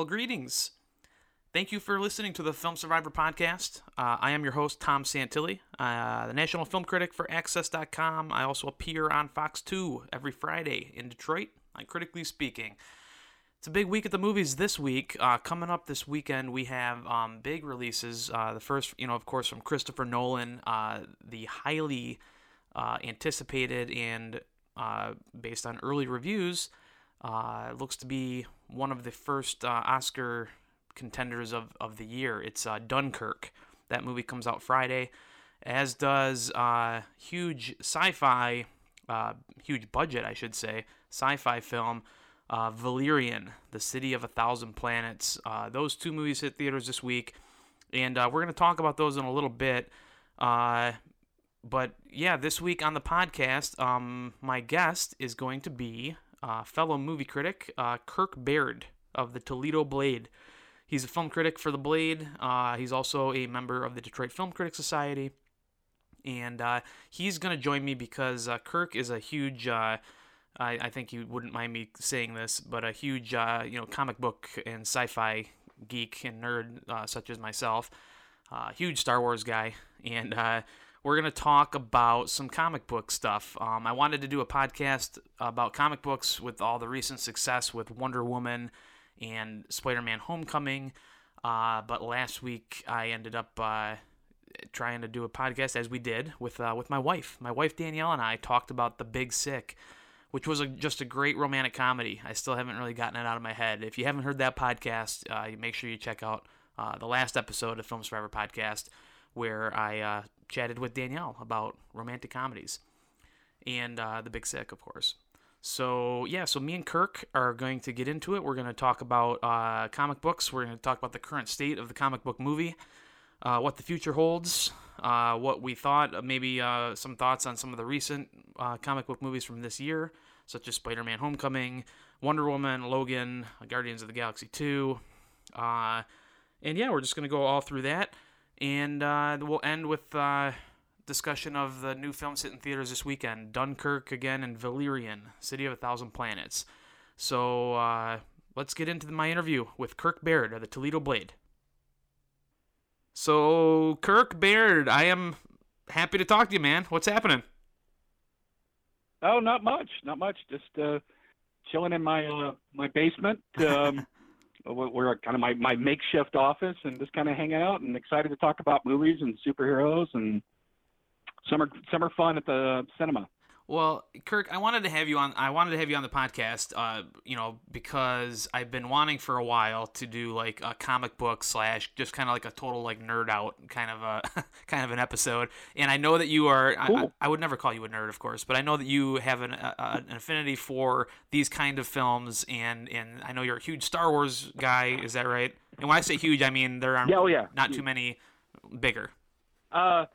Well, greetings. Thank you for listening to the Film Survivor podcast. Uh, I am your host, Tom Santilli, uh, the national film critic for AXS.com. I also appear on Fox 2 every Friday in Detroit on Critically Speaking. It's a big week at the movies this week. Uh, coming up this weekend, we have um, big releases. Uh, the first, you know, of course, from Christopher Nolan, uh, the highly uh, anticipated and based on early reviews, looks to be one of the first Oscar contenders of, of the year. It's uh, Dunkirk. That movie comes out Friday, as does uh, huge sci-fi, uh, huge budget, I should say, sci-fi film. Uh, Valerian, The City of a Thousand Planets. Uh, those two movies hit theaters this week, and uh, we're going to talk about those in a little bit. Uh, but yeah, this week on the podcast, um, my guest is going to be uh, fellow movie critic uh, Kirk Baird of the Toledo Blade. He's a film critic for The Blade. Uh, he's also a member of the Detroit Film Critics Society. And uh, he's going to join me because uh, Kirk is a huge, uh, I, I, think you wouldn't mind me saying this, but a huge, you know, comic book and sci-fi geek and nerd such as myself. huge Star Wars guy. And we're going to talk about some comic book stuff. Um, I wanted to do a podcast about comic books with all the recent success with Wonder Woman and Spider Man Homecoming. Uh, but last week I ended up uh, trying to do a podcast, as we did, with, uh, with my wife. My wife Danielle and I talked about The Big Sick, which was a, just a great romantic comedy. I still haven't really gotten it out of my head. If you haven't heard that podcast, uh, make sure you check out uh, the last episode of Film Survivor Podcast, where I uh, chatted with Danielle about romantic comedies. And The Big Sick, of course. So yeah, so me and Kirk are going to get into it. We're going to talk about uh, comic books. We're going to talk about the current state of the comic book movie, uh, what the future holds, uh, what we thought, uh, maybe uh, some thoughts on some of the recent uh, comic book movies from this year, such as Spider-Man: Homecoming, Wonder Woman, Logan, Guardians of the Galaxy 2, and yeah, we're just going to go all through that, and we'll end with a discussion of the new films hitting theaters this weekend Dunkirk again and Valerian, City of a Thousand Planets. So uh, let's get into my interview with Kirk Baird of the Toledo Blade. So, Kirk Baird, I am happy to talk to you, man. What's happening? Oh, not much, not much. Just uh, chilling in my uh, my basement. Um, we're kind of my, my makeshift office, and just kind of hang out and excited to talk about movies and superheroes and summer summer fun at the cinema. Well, Kirk, I wanted to have you on. I wanted to have you on the podcast, uh, you know, because I've been wanting for a while to do like a comic book slash just kind of like a total like nerd out kind of a kind of an episode. And I know that you are. Cool. I, I, would never call you a nerd, of course, but I know that you have an, a, an affinity for these kind of films, and and I know you're a huge Star Wars guy. Is that right? And when I say huge, I mean there are yeah, oh, yeah. not too many bigger. Uh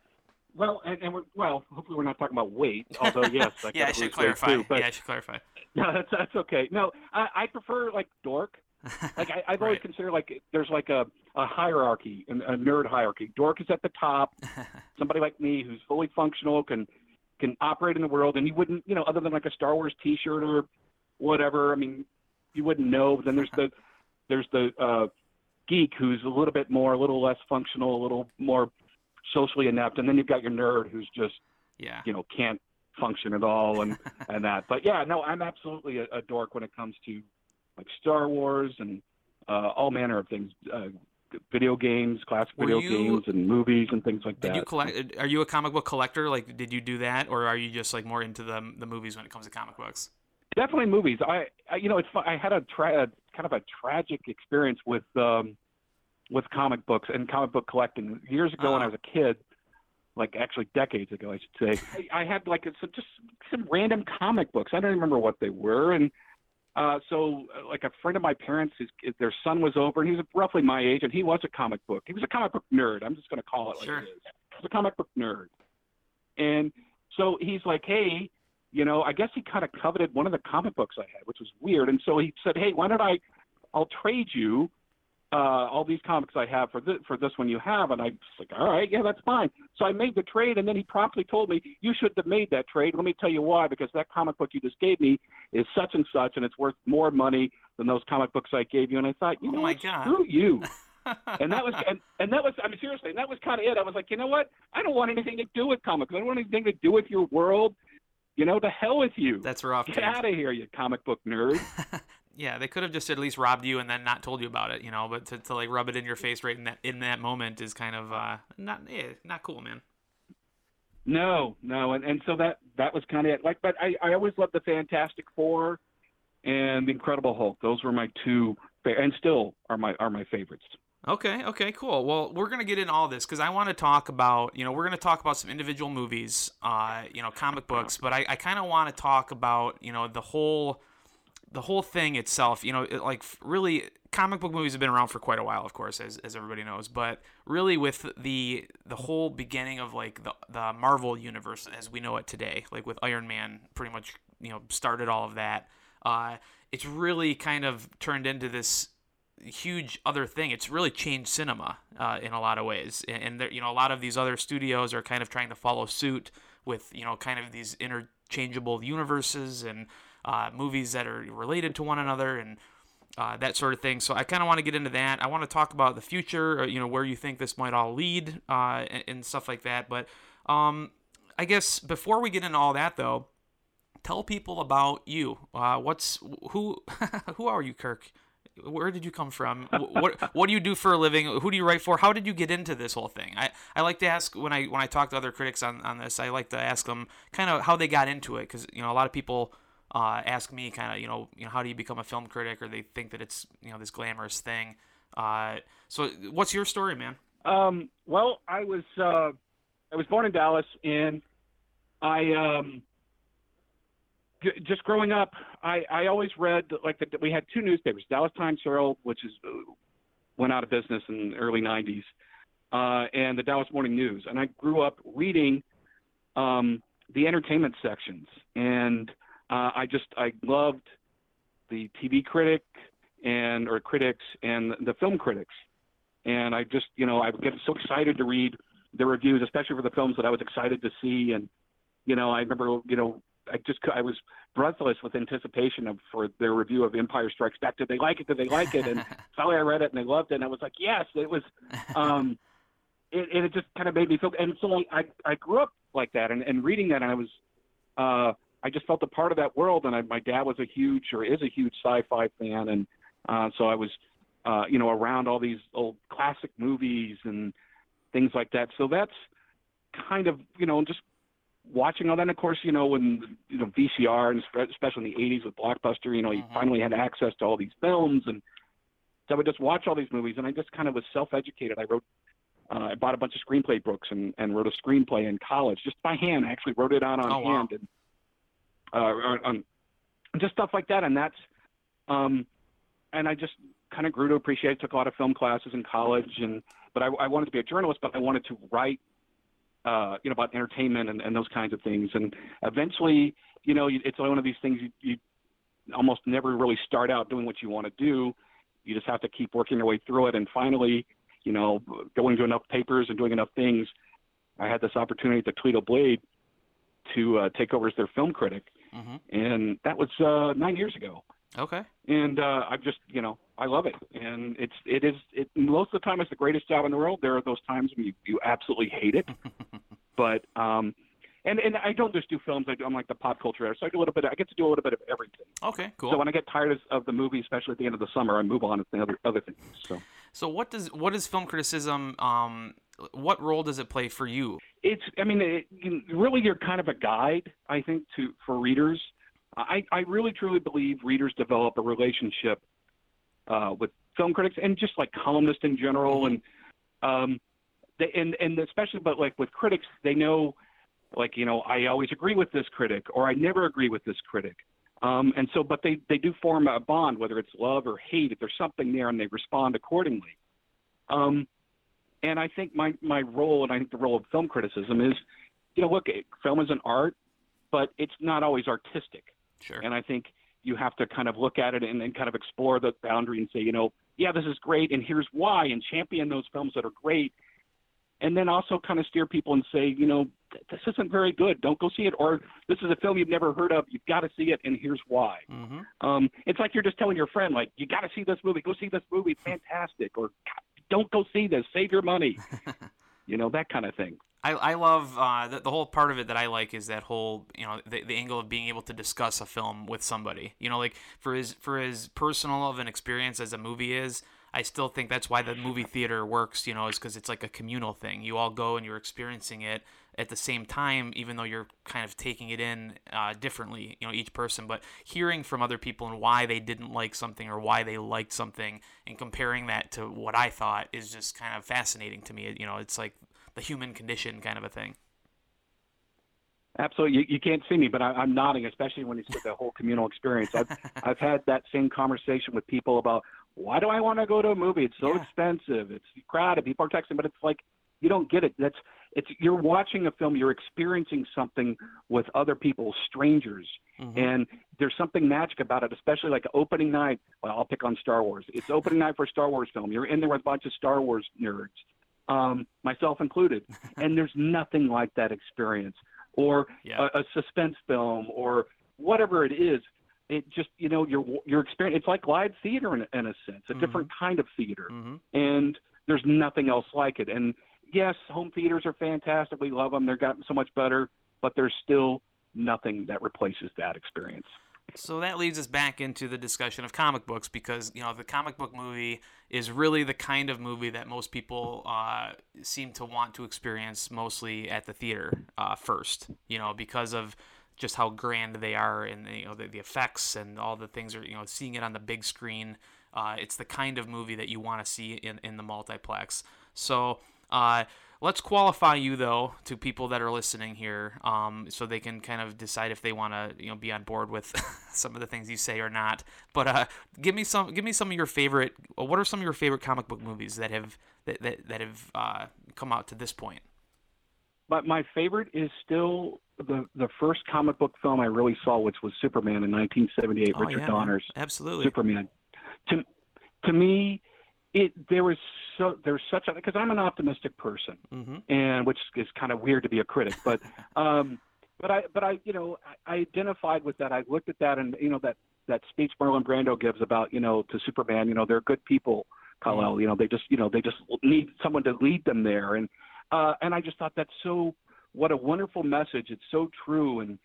well, and, and well, hopefully we're not talking about weight. Although yes, I yeah, I should clarify. Too, but, yeah, I should clarify. No, that's that's okay. No, I, I prefer like dork. Like I, I've right. always considered like there's like a, a hierarchy, a nerd hierarchy. Dork is at the top. Somebody like me who's fully functional can can operate in the world, and you wouldn't, you know, other than like a Star Wars T-shirt or whatever. I mean, you wouldn't know. But then there's the there's the uh, geek who's a little bit more, a little less functional, a little more socially inept, and then you've got your nerd who's just yeah you know can't function at all and and that. But yeah, no, I'm absolutely a, a dork when it comes to like Star Wars and uh, all manner of things. Uh, video games, classic video you, games, and movies and things like did that. Did you collect? Are you a comic book collector? Like, did you do that, or are you just like more into the the movies when it comes to comic books? Definitely movies. I, I you know, it's fun. I had a, tra- kind of a tragic experience with um, with comic books and comic book collecting. Years ago, uh when I was a kid, like actually decades ago, I should say, I, I had like a, just some random comic books. I don't remember what they were, and uh, so uh, like a friend of my parents, his, their son was over, and he was roughly my age, and he was a comic book. He was a comic book nerd. I'm just going to call it like sure. it is. He was a comic book nerd, and so he's like, hey. You know, I guess he kind of coveted one of the comic books I had, which was weird. And so he said, "Hey, why don't I? I'll trade you uh, all these comics I have for this for this one you have, and I was like, all right, yeah, that's fine. So I made the trade, and then he promptly told me, you shouldn't have made that trade. Let me tell you why, because that comic book you just gave me is such and such, and it's worth more money than those comic books I gave you. And I thought, you oh know my what, God. screw you. and that was and, and that was I mean seriously, and that was kind of it. I was like, you know what? I don't want anything to do with comics. I don't want anything to do with your world. You know, the hell with you. That's rough. Get out of here, you comic book nerd. yeah, they could have just at least robbed you and then not told you about it, you know. But to, to like rub it in your face right in that in that moment is kind of uh, not eh, not cool, man. No, no, and and so that that was kind of it. Like, but I I always loved the Fantastic Four and the Incredible Hulk. Those were my two, fa- and still are my are my favorites. Okay, okay, cool. Well, we're gonna get in all this because I want to talk about, you know, we're gonna talk about some individual movies, uh, you know, comic books, but I, I kind of want to talk about, you know, the whole, the whole thing itself. You know, it, like really, comic book movies have been around for quite a while, of course, as, as everybody knows. But really, with the the whole beginning of like the the Marvel universe as we know it today, like with Iron Man, pretty much, you know, started all of that. Uh, it's really kind of turned into this huge other thing. It's really changed cinema uh, in a lot of ways, and, and there, you know a lot of these other studios are kind of trying to follow suit with you know kind of these interchangeable universes and uh, movies that are related to one another and. Uh, that sort of thing. So I kind of want to get into that. I want to talk about the future, or, you know, where you think this might all lead, uh, and, and stuff like that. But um, I guess before we get into all that, though, tell people about you. Uh, what's who? who are you, Kirk? Where did you come from? What What do you do for a living? Who do you write for? How did you get into this whole thing? I, I like to ask when I when I talk to other critics on, on this. I like to ask them kind of how they got into it because you know a lot of people uh, ask me kind of you know you know how do you become a film critic or they think that it's you know this glamorous thing. Uh, so what's your story, man? Um, well, I was uh, I was born in Dallas, and I um, g- just growing up, I, I always read like the, we had two newspapers, Dallas Times Herald, which is uh, went out of business in the early '90s, uh, and the Dallas Morning News, and I grew up reading um, the entertainment sections, and uh, I just I loved the TV critic and or critics and the film critics and I just you know I get so excited to read the reviews, especially for the films that I was excited to see. And you know I remember you know I just I was breathless with anticipation of for their review of Empire Strikes Back. Did they like it? Did they like it? And finally I read it and they loved it, and I was like, yes, it was. Um, it, it just kind of made me feel, and so I I grew up like that, and, and reading that, and I was. Uh, I just felt a part of that world, and I, my dad was a huge, or is a huge sci-fi fan, and uh, so I was uh, you know, around all these old classic movies and things like that. So that's kind of, you know, just watching all that. And of course, you know, when, you know, VCR and spe- especially in the 80s with Blockbuster, you know, you Mhm. finally had access to all these films. And so I would just watch all these movies and I just kind of was self educated. I wrote, uh, I bought a bunch of screenplay books and, and wrote a screenplay in college just by hand. I actually wrote it out on Oh, wow. hand and, uh, just stuff like that. And that's, um, and I just kind of grew to appreciate it. Took a lot of film classes in college, and but I, I wanted to be a journalist, but I wanted to write, uh, you know, about entertainment and, and those kinds of things. And eventually, you know, it's one of these things you, you almost never really start out doing what you want to do. You just have to keep working your way through it, and finally, you know, going to enough papers and doing enough things, I had this opportunity at the Toledo Blade to uh, take over as their film critic, hmm and that was uh, nine years ago Okay. and uh, I just you know I love it, and it's it is it most of the time it's the greatest job in the world. There are those times when you, you absolutely hate it, but um, and and I don't just do films. I do, I'm like the pop culture editor, so I do a little bit. I get to do a little bit of everything. Okay. Cool. So when I get tired of, of the movie, especially at the end of the summer, I move on to the other other things. So So what does what is film criticism? Um, what role does it play for you? it's I mean it, really you're kind of a guide I think to for readers. I I really truly believe readers develop a relationship uh, with film critics and just like columnists in general and um they, and and especially but like with critics they know like you know I always agree with this critic or I never agree with this critic. Um, and so, but they, they do form a bond, whether it's love or hate. If there's something there, and they respond accordingly. Um, and I think my, my role, and I think the role of film criticism is, you know, look, film is an art, but it's not always artistic. Sure. And I think you have to kind of look at it and, and kind of explore the boundary and say, you know, yeah, this is great, and here's why, and champion those films that are great, and then also kind of steer people and say, you know, this isn't very good. Don't go see it, or this is a film you've never heard of. You've got to see it, and here's why. Mm-hmm. Um, it's like you're just telling your friend, like, you got to see this movie. Go see this movie. Fantastic. Or don't go see this. Save your money. you know that kind of thing. I, I love uh, the, the whole part of it that I like is that whole you know the, the angle of being able to discuss a film with somebody you know like for his for as personal of an experience as a movie is I still think that's why the movie theater works you know is because it's like a communal thing you all go and you're experiencing it at the same time even though you're kind of taking it in uh, differently you know each person but hearing from other people and why they didn't like something or why they liked something and comparing that to what I thought is just kind of fascinating to me you know it's like the human condition kind of a thing. Absolutely, you, you can't see me, but I, I'm nodding, especially when you said the whole communal experience. I've I've had that same conversation with people about why do I want to go to a movie? It's so Yeah. expensive, it's crowded, people are texting, but it's like you don't get it. That's it's you're watching a film, you're experiencing something with other people, strangers, Mhm. and there's something magic about it, especially like opening night. Well, I'll pick on Star Wars. It's opening night for a Star Wars film. You're in there with a bunch of Star Wars nerds, um, myself included, and there's nothing like that experience. Or Yeah. a, a suspense film, or whatever it is. It just you know your your experience. It's like live theater in, a- in a sense, a different kind of theater, Mhm. and there's nothing else like it. And yes, home theaters are fantastic. We love them. They're gotten so much better, but there's still nothing that replaces that experience. So that leads us back into the discussion of comic books because you know the comic book movie is really the kind of movie that most people uh, seem to want to experience mostly at the theater uh, first. You know because of just how grand they are and you know the, the effects and all the things are you know seeing it on the big screen. Uh, it's the kind of movie that you want to see in, in the multiplex. So uh, let's qualify you though to people that are listening here, um, so they can kind of decide if they want to you know be on board with some of the things you say or not. But uh, give me some give me some of your favorite. What are some of your favorite comic book movies that have that that, that have uh, come out to this point? But my favorite is still the the first comic book film I really saw, which was Superman in 1978, Oh, Richard yeah. Donner's Absolutely. Superman. To to me, it there was so there's such a because I'm an optimistic person, hmm and which is kind of weird to be a critic, but um, but I but I you know I, I identified with that. I looked at that and you know that that speech Marlon Brando gives about you know to Superman, you know they're good people, Kal-El. You know they just you know they just need someone to lead them there, and uh, and I just thought that's so what a wonderful message. It's so true, and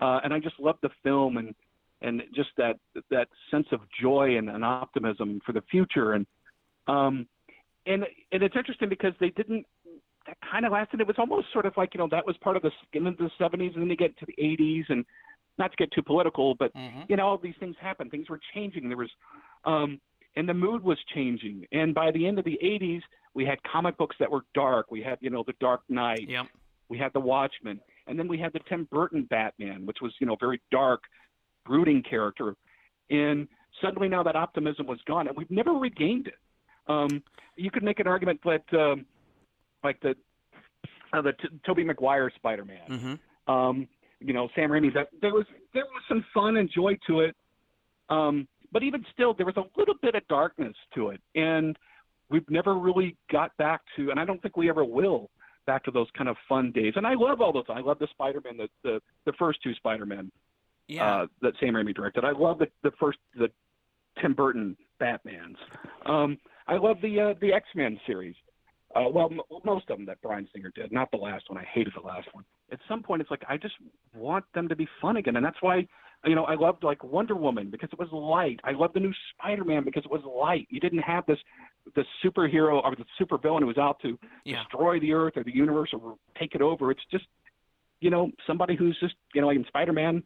uh, and I just love the film and and just that that sense of joy and, and optimism for the future, and um, and and it's interesting because they didn't that kind of lasted. It was almost sort of like you know that was part of the skin of the '70s, and then they get to the '80s, and not to get too political, but hmm you know all these things happened. Things were changing. There was, um, and the mood was changing. And by the end of the '80s, we had comic books that were dark. We had you know the Dark Knight. Yep. We had the Watchmen, and then we had the Tim Burton Batman, which was you know very dark, brooding character. And suddenly now that optimism was gone, and we've never regained it. Um, you could make an argument that um, like the uh, the T- Tobey Maguire Spider-Man hmm um, you know, Sam Raimi. That there was there was some fun and joy to it, um, but even still, there was a little bit of darkness to it, and we've never really got back to, and I don't think we ever will, back to those kind of fun days. And I love all those. I love the Spider-Man, the the, the first two Spider-Man Yeah. uh, that Sam Raimi directed. I love the the first the Tim Burton Batmans. Um, I love the uh, the X Men series. Uh, well, m- most of them that Bryan Singer did, not the last one. I hated the last one. At some point, it's like I just want them to be fun again, and that's why you know I loved like Wonder Woman because it was light. I loved the new Spider Man because it was light. You didn't have this the superhero or the supervillain who was out to yeah. destroy the Earth or the universe or take it over. It's just you know somebody who's just you know like in Spider Man.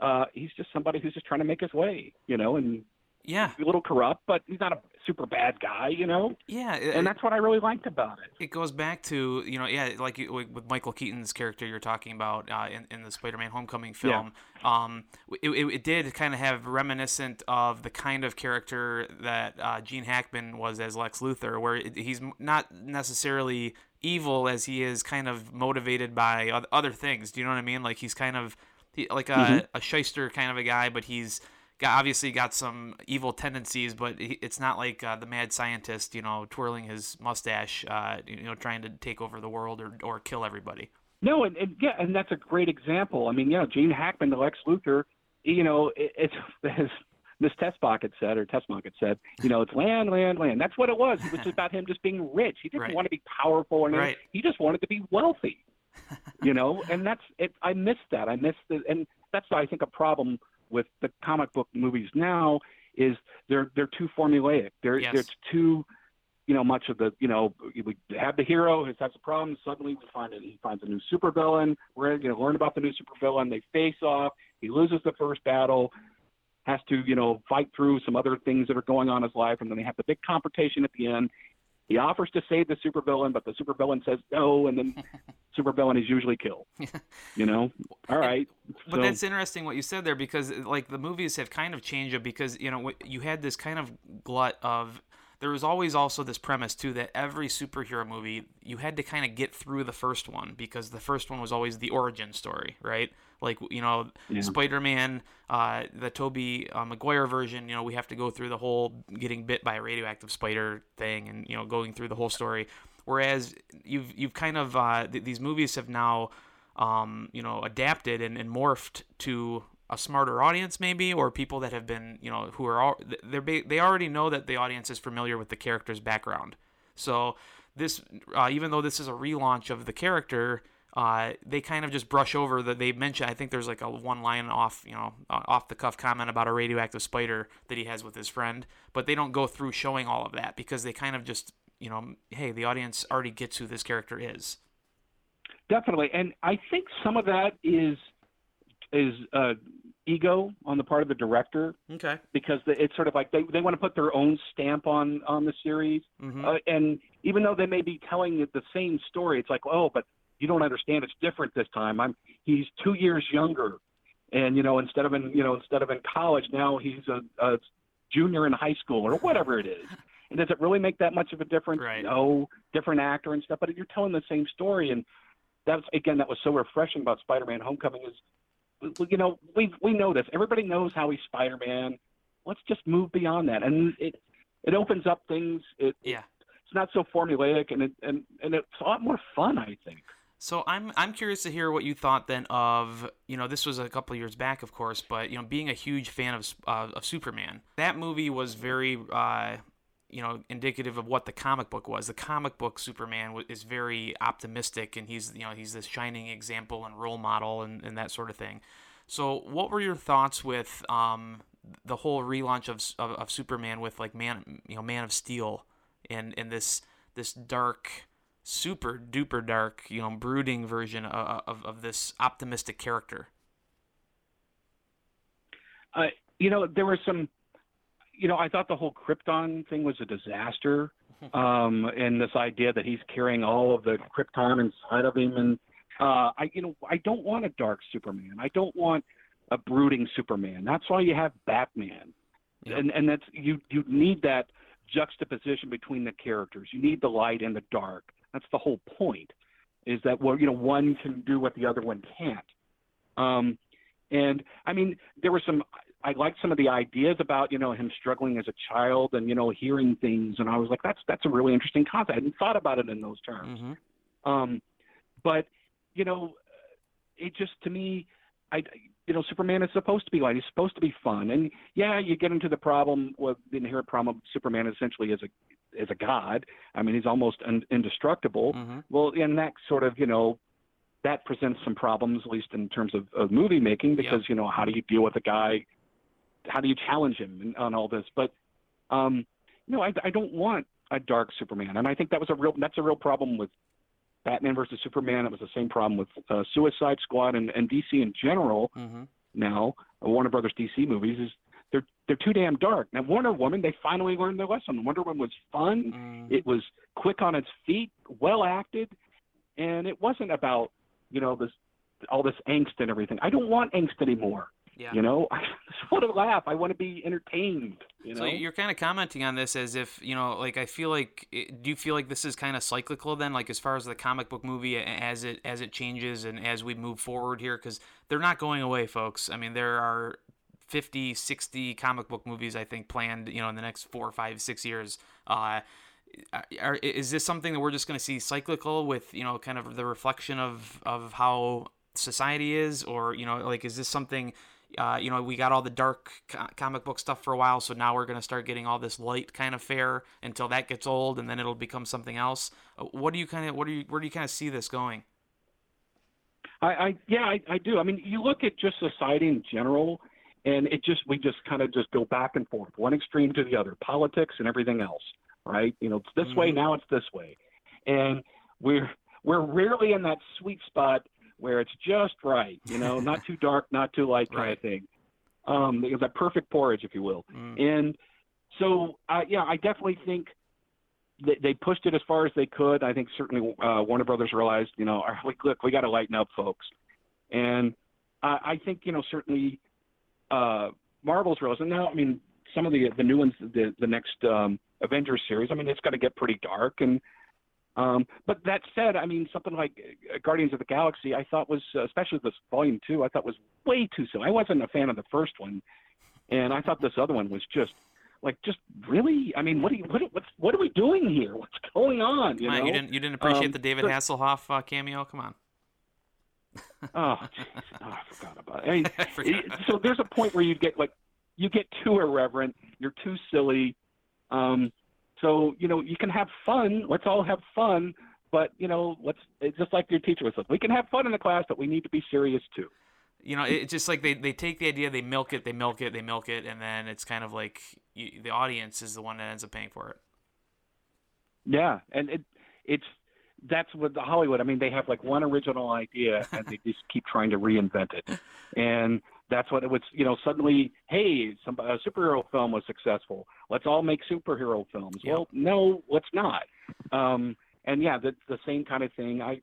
Uh, he's just somebody who's just trying to make his way, you know, and Yeah. a little corrupt, but he's not a super bad guy, you know. Yeah. And that's what I really liked about it. it goes back to you know yeah like you, with Michael Keaton's character you're talking about uh, in, in the Spider-Man Homecoming film Yeah. um it, it, it did kind of have reminiscent of the kind of character that uh, Gene Hackman was as Lex Luthor where he's not necessarily evil as he is kind of motivated by other things do you know what I mean like he's kind of he, like a, Mhm. a shyster kind of a guy but he's got, obviously got some evil tendencies, but it's not like uh, the mad scientist, you know, twirling his mustache, uh, you know, trying to take over the world or, or kill everybody. No, and, and yeah, and that's a great example. I mean, you know, Gene Hackman, the Lex Luthor, you know, it, it's as Miss Tessbach had said, or Tessbach had said, you know, it's land, land, land. That's what it was. It was about him just being rich. He didn't Right. want to be powerful, and Right. he just wanted to be wealthy. you know, and that's it. I miss that. I miss the, and that's I think a problem with the comic book movies now is they're they're too formulaic. They're Yes. they're too you know, much of the, you know, we have the hero who has a problem. Suddenly, we find that he finds a new supervillain. We're going to learn about the new supervillain. They face off. He loses the first battle, has to, you know, fight through some other things that are going on in his life, and then they have the big confrontation at the end. He offers to save the supervillain, but the supervillain says no, and then supervillain is usually killed. You know, all right. But so, that's interesting what you said there because like the movies have kind of changed it because you know you had this kind of glut of there was always also this premise too that every superhero movie you had to kind of get through the first one because the first one was always the origin story, right? Like you know, Yeah. Spider-Man, uh, the Tobey uh, Maguire version. You know, we have to go through the whole getting bit by a radioactive spider thing, and you know, going through the whole story. Whereas you've you've kind of uh, th- these movies have now um, you know, adapted and, and morphed to a smarter audience, maybe, or people that have been, you know, who are all they're ba- they already know that the audience is familiar with the character's background. So this, uh, even though this is a relaunch of the character, uh, they kind of just brush over that they mention. I think there's like a one line off, you know, off the cuff comment about a radioactive spider that he has with his friend, but they don't go through showing all of that because they kind of just, you know, hey, the audience already gets who this character is. Definitely, and I think some of that is is uh, ego on the part of the director Okay. because it's sort of like they they want to put their own stamp on on the series, hmm uh, and even though they may be telling the same story, it's like oh, but you don't understand. It's different this time. I'm he's two years younger, and you know instead of in you know instead of in college now he's a, a junior in high school or whatever it is. And does it really make that much of a difference? Right. No, different actor and stuff, but you're telling the same story, and that's again that was so refreshing about Spider-Man: Homecoming is, you know, we we know this. Everybody knows how he's Spider-Man. Let's just move beyond that, and it it opens up things. It, Yeah. it's not so formulaic, and it and and it's a lot more fun. I think. So I'm I'm curious to hear what you thought then of you know this was a couple years back of course but you know being a huge fan of uh, of Superman. That movie was very uh, you know indicative of what the comic book was. The comic book Superman is very optimistic and he's you know he's this shining example and role model and, and that sort of thing. So what were your thoughts with um, the whole relaunch of, of of Superman with like man you know Man of Steel and and this this dark super duper dark, you know, brooding version of, of, of this optimistic character. Uh, you know, there were some. You know, I thought the whole Krypton thing was a disaster, um, and this idea that he's carrying all of the Krypton inside of him, and uh, I, you know, I don't want a dark Superman. I don't want a brooding Superman. That's why you have Batman, Yep. and and that's you you need that juxtaposition between the characters. You need the light and the dark. That's the whole point. Is that well, you know, one can do what the other one can't. Um, and I mean, there were some. I liked some of the ideas about you know him struggling as a child and you know hearing things, and I was like, that's that's a really interesting concept. I hadn't thought about it in those terms. hmm Um, but you know, it just to me, I you know, Superman is supposed to be light. He's supposed to be fun, and yeah, you get into the problem with the inherent problem of Superman essentially is a as a god. I mean, he's almost un- indestructible. hmm Well, and that sort of, you know, that presents some problems, at least in terms of, of movie making, because, you know, how do you deal with a guy? How do you challenge him in, on all this? But, um, you know, I, I don't want a dark Superman. And I think that was a real, that's a real problem with Batman versus Superman. It was the same problem with uh, Suicide Squad and, and DC in general hmm now, Warner Brothers DC movies is they're, they're too damn dark. Now, Wonder Woman, they finally learned their lesson. Wonder Woman was fun. mm It was quick on its feet, well acted, and it wasn't about you know this all this angst and everything. I don't want angst anymore. Yeah. You know, I just want to laugh. I want to be entertained. You know, So you're kind of commenting on this as if you know, like I feel like, do you feel like this is kind of cyclical then, like as far as the comic book movie as it as it changes and as we move forward here, because they're not going away, folks. I mean, there are 50, 60 comic book movies, I think, planned, you know, in the next four, five, six years. Uh, are, is this something that we're just going to see cyclical with, you know, kind of the reflection of, of how society is? Or, you know, like, is this something, uh, you know, we got all the dark co- comic book stuff for a while, so now we're going to start getting all this light kind of fare until that gets old and then it'll become something else. Uh, what do you kind of, what do you, where do you kind of see this going? I, I yeah, I, I do. I mean, you look at just society in general, and it just we just kind of just go back and forth, one extreme to the other, politics and everything else, right? You know, it's this mm-hmm. way now, it's this way, and we're we're rarely in that sweet spot where it's just right, you know, not too dark, not too light kind right. of thing. Um, that perfect porridge, if you will. Mm. And so, uh, yeah, I definitely think they, they pushed it as far as they could. I think certainly uh, Warner Brothers realized, you know, look, we got to lighten up, folks. And uh, I think, you know, certainly uh, Marvel's. And now, I mean, some of the the new ones, the the next um, Avengers series. I mean, it's got to get pretty dark. And um, but that said, I mean, something like uh, Guardians of the Galaxy, I thought was, uh, especially this Volume Two, I thought was way too silly. I wasn't a fan of the first one, and I thought this other one was just like just really i mean what are you, what, what's, what are we doing here what's going on you, know? you didn't you didn't appreciate um, the david hasselhoff uh, cameo come on oh, oh, i forgot about it, I mean, it so there's a point where you get like you get too irreverent you're too silly um so you know you can have fun let's all have fun but you know let's it's just like your teacher was like we can have fun in the class but we need to be serious too. You know it's just like they, they take the idea they milk it they milk it they milk it and then it's kind of like you, the audience is the one that ends up paying for it. Yeah and it it's that's what the hollywood i mean they have like one original idea and they just keep trying to reinvent it and that's what it was you know suddenly hey some a superhero film was successful let's all make superhero films yep. well no let's not um and yeah the the same kind of thing i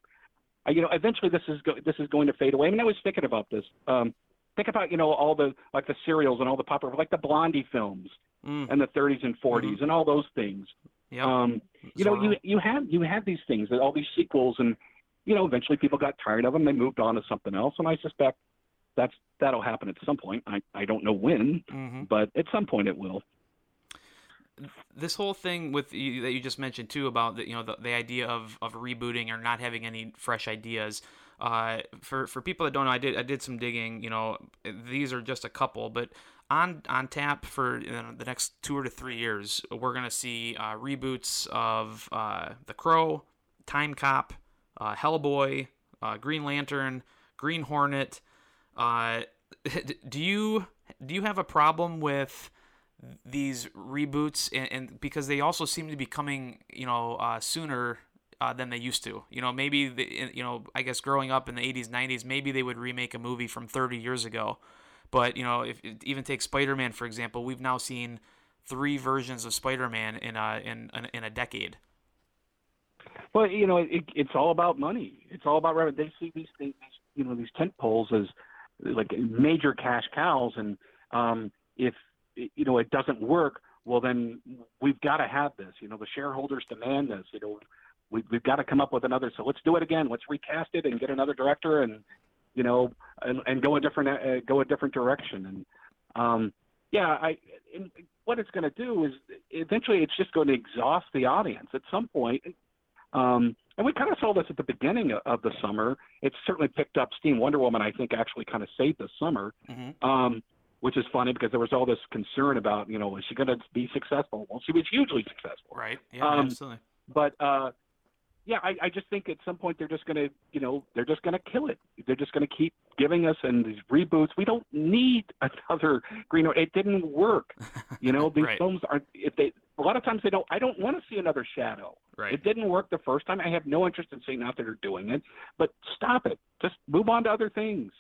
you know, eventually this is go- this is going to fade away. I mean, I was thinking about this. Um, think about you know all the like the serials and all the popular like the Blondie films mm. and the 30s and 40s mm-hmm. and all those things. Yep. Um, you know, you you had you had these things, that all these sequels, and you know, eventually people got tired of them. They moved on to something else, and I suspect that's that'll happen at some point. I I don't know when, mm-hmm. but at some point it will this whole thing with you, that you just mentioned too about the, you know the, the idea of, of rebooting or not having any fresh ideas uh, for for people that don't know I did I did some digging you know these are just a couple but on on tap for you know, the next two or three years we're gonna see uh, reboots of uh, The Crow Time Cop uh, Hellboy uh, Green Lantern Green Hornet. Uh, do you do you have a problem with these reboots? And, and, because they also seem to be coming you know uh, sooner uh, than they used to. You know maybe the, you know i guess growing up in the 80s 90s maybe they would remake a movie from 30 years ago but you know if even take spider-man for example we've now seen three versions of spider-man in a in, in a decade well you know it, it's all about money it's all about revenue they see these things you know these tent poles as like major cash cows and um if you know it doesn't work, well then we've got to have this. You know, the shareholders demand this. You know, we, we've got to come up with another. So let's do it again. Let's recast it and get another director and you know and, and go a different uh, go a different direction. And um, yeah, I and what it's going to do is eventually it's just going to exhaust the audience at some point. Um, and we kind of saw this at the beginning of the summer. It's certainly picked up steam. Wonder Woman, I think, actually kind of saved the summer. Mm-hmm. Um, which is funny because there was all this concern about, you know, is she going to be successful? Well, she was hugely successful. Right. Yeah, um, absolutely. But uh, yeah, I, I just think at some point they're just going to, you know, they're just going to kill it. They're just going to keep giving us and these reboots. We don't need another Green. It didn't work. You know, these right. films aren't. if they a lot of times they don't. I don't want to see another Shadow. Right. It didn't work the first time. I have no interest in seeing out there doing it. But stop it. Just move on to other things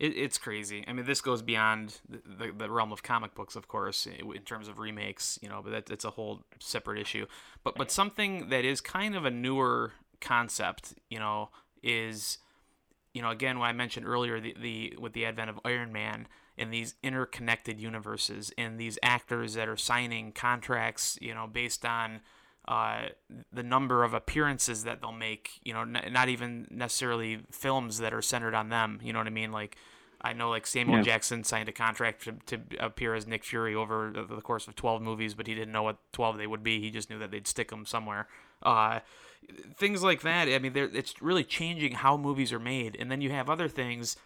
it, it's crazy. I mean, this goes beyond the, the, the, realm of comic books, of course, in terms of remakes. You know, but that, that's a whole separate issue. But but something that is kind of a newer concept, you know, is you know again what I mentioned earlier the, the with the advent of Iron Man and these interconnected universes and these actors that are signing contracts, you know, based on uh, the number of appearances that they'll make, you know, n- not even necessarily films that are centered on them. You know what I mean? Like I know like Samuel Yeah. Jackson signed a contract to, to appear as Nick Fury over the course of 12 movies, but he didn't know what 12 they would be. He just knew that they'd stick him somewhere. Uh, things like that. I mean, it's really changing how movies are made. And then you have other things.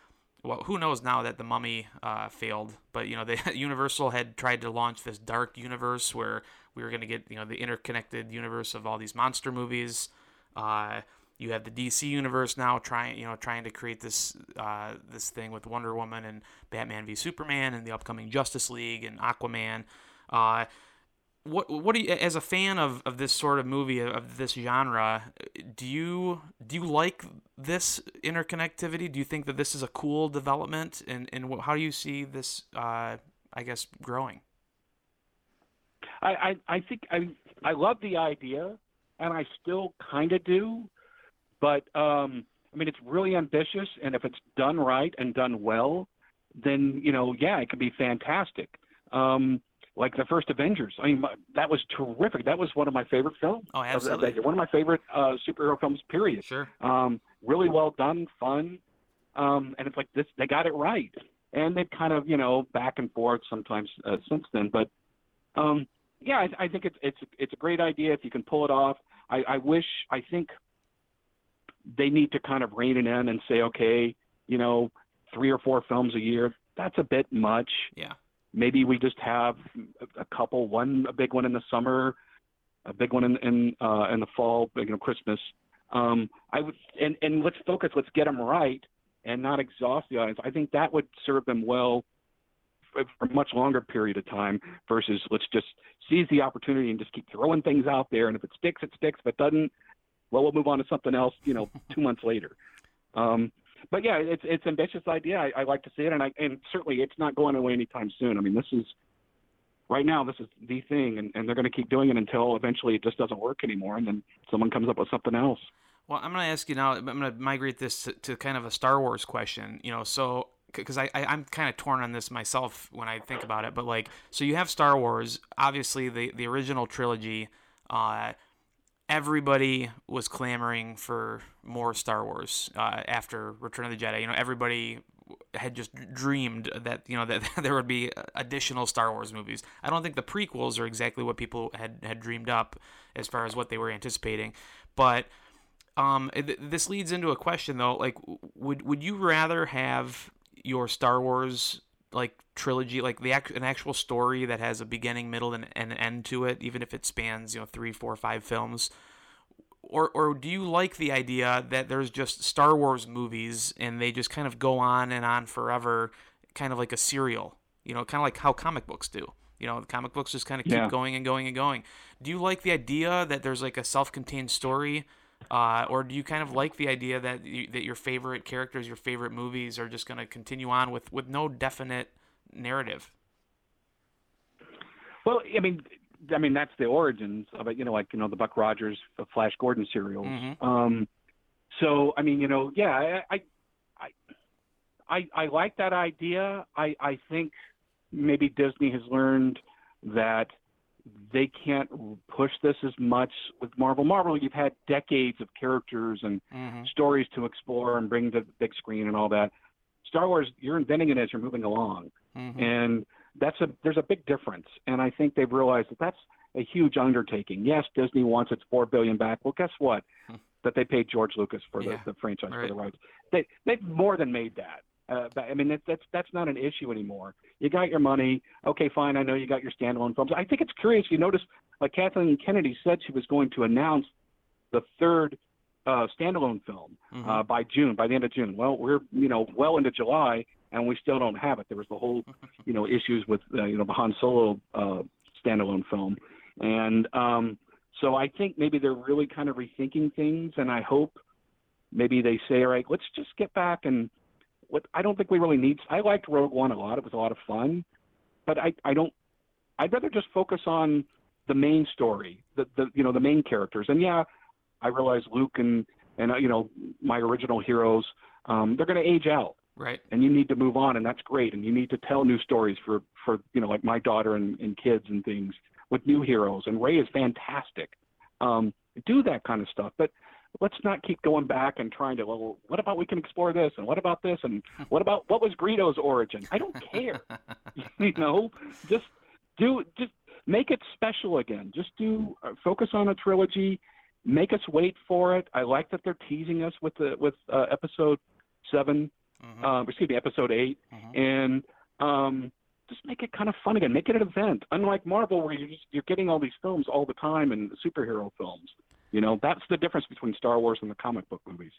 Well, who knows now that the Mummy uh, failed? But you know, the Universal had tried to launch this dark universe where we were going to get you know the interconnected universe of all these monster movies. Uh, you have the DC universe now trying you know trying to create this uh, this thing with Wonder Woman and Batman v Superman and the upcoming Justice League and Aquaman. What what do you as a fan of, of this sort of movie of this genre do you do you like this interconnectivity? Do you think that this is a cool development? And and how do you see this uh, I guess growing? I, I, I think I, I love the idea, and I still kind of do, but um, I mean, it's really ambitious, and if it's done right and done well, then you know, yeah, it could be fantastic. Um, like the first Avengers, I mean, my- that was terrific. That was one of my favorite films. Oh, absolutely. One of my favorite uh, superhero films. Period. sure Um, really well done, fun, um, and it's like this. They got it right, and they've kind of you know back and forth sometimes uh, since then. But um, yeah, I, I think it's it's it's a great idea if you can pull it off. I, I wish I think they need to kind of rein it in and say, okay, you know, three or four films a year. That's a bit much. yeah Maybe we just have a, couple, one a big one in the summer, a big one in in uh, in the fall, you know, Christmas. Um, I would and and let's focus. Let's get them right and not exhaust the audience. I think that would serve them well for for a much longer period of time versus let's just seize the opportunity and just keep throwing things out there. And if it sticks, it sticks. If it doesn't, well, we'll move on to something else. You know, two months later. Um, but yeah, it's it's ambitious idea. I, I like to see it, and I and certainly it's not going away anytime soon. I mean, this is right now this is the thing, and, and they're going to keep doing it until eventually it just doesn't work anymore, and then someone comes up with something else. Well, I'm going to ask you now. I'm going to migrate this to, to kind of a Star Wars question. You know, so because I, I I'm kind of torn on this myself when I think about it. But like, so you have Star Wars, obviously the the original trilogy. Uh, everybody was clamoring for more Star Wars uh, after Return of the Jedi. You know, everybody had just dreamed that you know that there would be additional Star Wars movies. I don't think the prequels are exactly what people had had dreamed up as far as what they were anticipating, but um, th- this leads into a question though. Like, would would you rather have your Star Wars like trilogy, like the act- an actual story that has a beginning, middle, and, and end to it, even if it spans you know three, four, five films? Or, or do you like the idea that there's just Star Wars movies and they just kind of go on and on forever, kind of like a serial, you know, kind of like how comic books do. You know, the comic books just kind of keep Yeah. going and going and going. Do you like the idea that there's like a self-contained story, uh, or do you kind of like the idea that you, that your favorite characters, your favorite movies, are just going to continue on with with no definite narrative? Well, I mean, I mean that's the origins of it. You know, like you know the Buck Rogers, the Flash Gordon serials. Mhm. Um, so I mean, you know, yeah, I, I, I, I like that idea. I, I think maybe Disney has learned that they can't push this as much with Marvel. Marvel, you've had decades of characters and Mm-hmm. stories to explore and bring to the big screen and all that. Star Wars, you're inventing it as you're moving along Mm-hmm. and that's a there's a big difference and i think they've realized that that's a huge undertaking yes disney wants its four billion back well guess what Hmm. that they paid george lucas for Yeah, the, the franchise for the rights they they've more than made that uh, but, i mean that, that's that's not an issue anymore you got your money okay fine i know you got your standalone films i think it's curious you notice like kathleen kennedy said she was going to announce the third uh, standalone film Mhm. uh, by June, by the end of June. Well, we're you know well into July, and we still don't have it. There was the whole you know issues with uh, you know the Han Solo uh, standalone film, and um, so I think maybe they're really kind of rethinking things, and I hope maybe they say, all right, let's just get back and what I don't think we really need. I liked Rogue One a lot; it was a lot of fun, but I I don't. I'd rather just focus on the main story, the the you know the main characters, and yeah, I realize Luke and and uh, you know my original heroes, um, they're going to age out, Right. and you need to move on, and that's great. And you need to tell new stories for for you know like my daughter and, and kids and things with new heroes. And Rey is fantastic. Um, do that kind of stuff, but let's not keep going back and trying to well what about we can explore this and what about this and what about what was Greedo's origin? I don't care. You know just do just make it special again. Just do uh, focus on a trilogy. Make us wait for it. I like that they're teasing us with the with uh, episode 7 Mhm. uh, excuse me episode 8 Mhm. and um just make it kind of fun again. Make it an event. Unlike Marvel where you're just you're getting all these films all the time and superhero films you know, that's the difference between Star Wars and the comic book movies.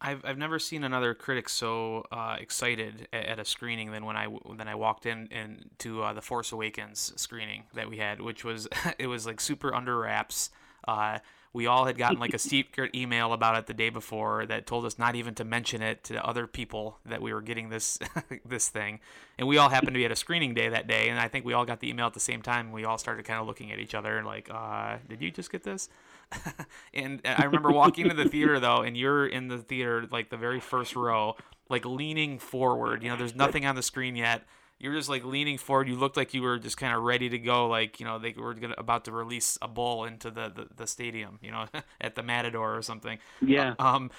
I've I've never seen another critic so uh, excited at, at a screening than when I than I walked in and to uh, the Force Awakens screening that we had, which was it was like super under wraps. Uh, we all had gotten like a secret email about it the day before that told us not even to mention it to other people that we were getting this this thing, and we all happened to be at a screening day that day, and I think we all got the email at the same time. We all started kind of looking at each other and like, uh, "Did you just get this?" and I remember walking to the theater though, and you're in the theater like the very first row, like leaning forward. You know, there's nothing on the screen yet. You're just like leaning forward. You looked like you were just kind of ready to go, like you know they were gonna, about to release a bull into the, the, the stadium, you know, at the Matador or something. Yeah. Um,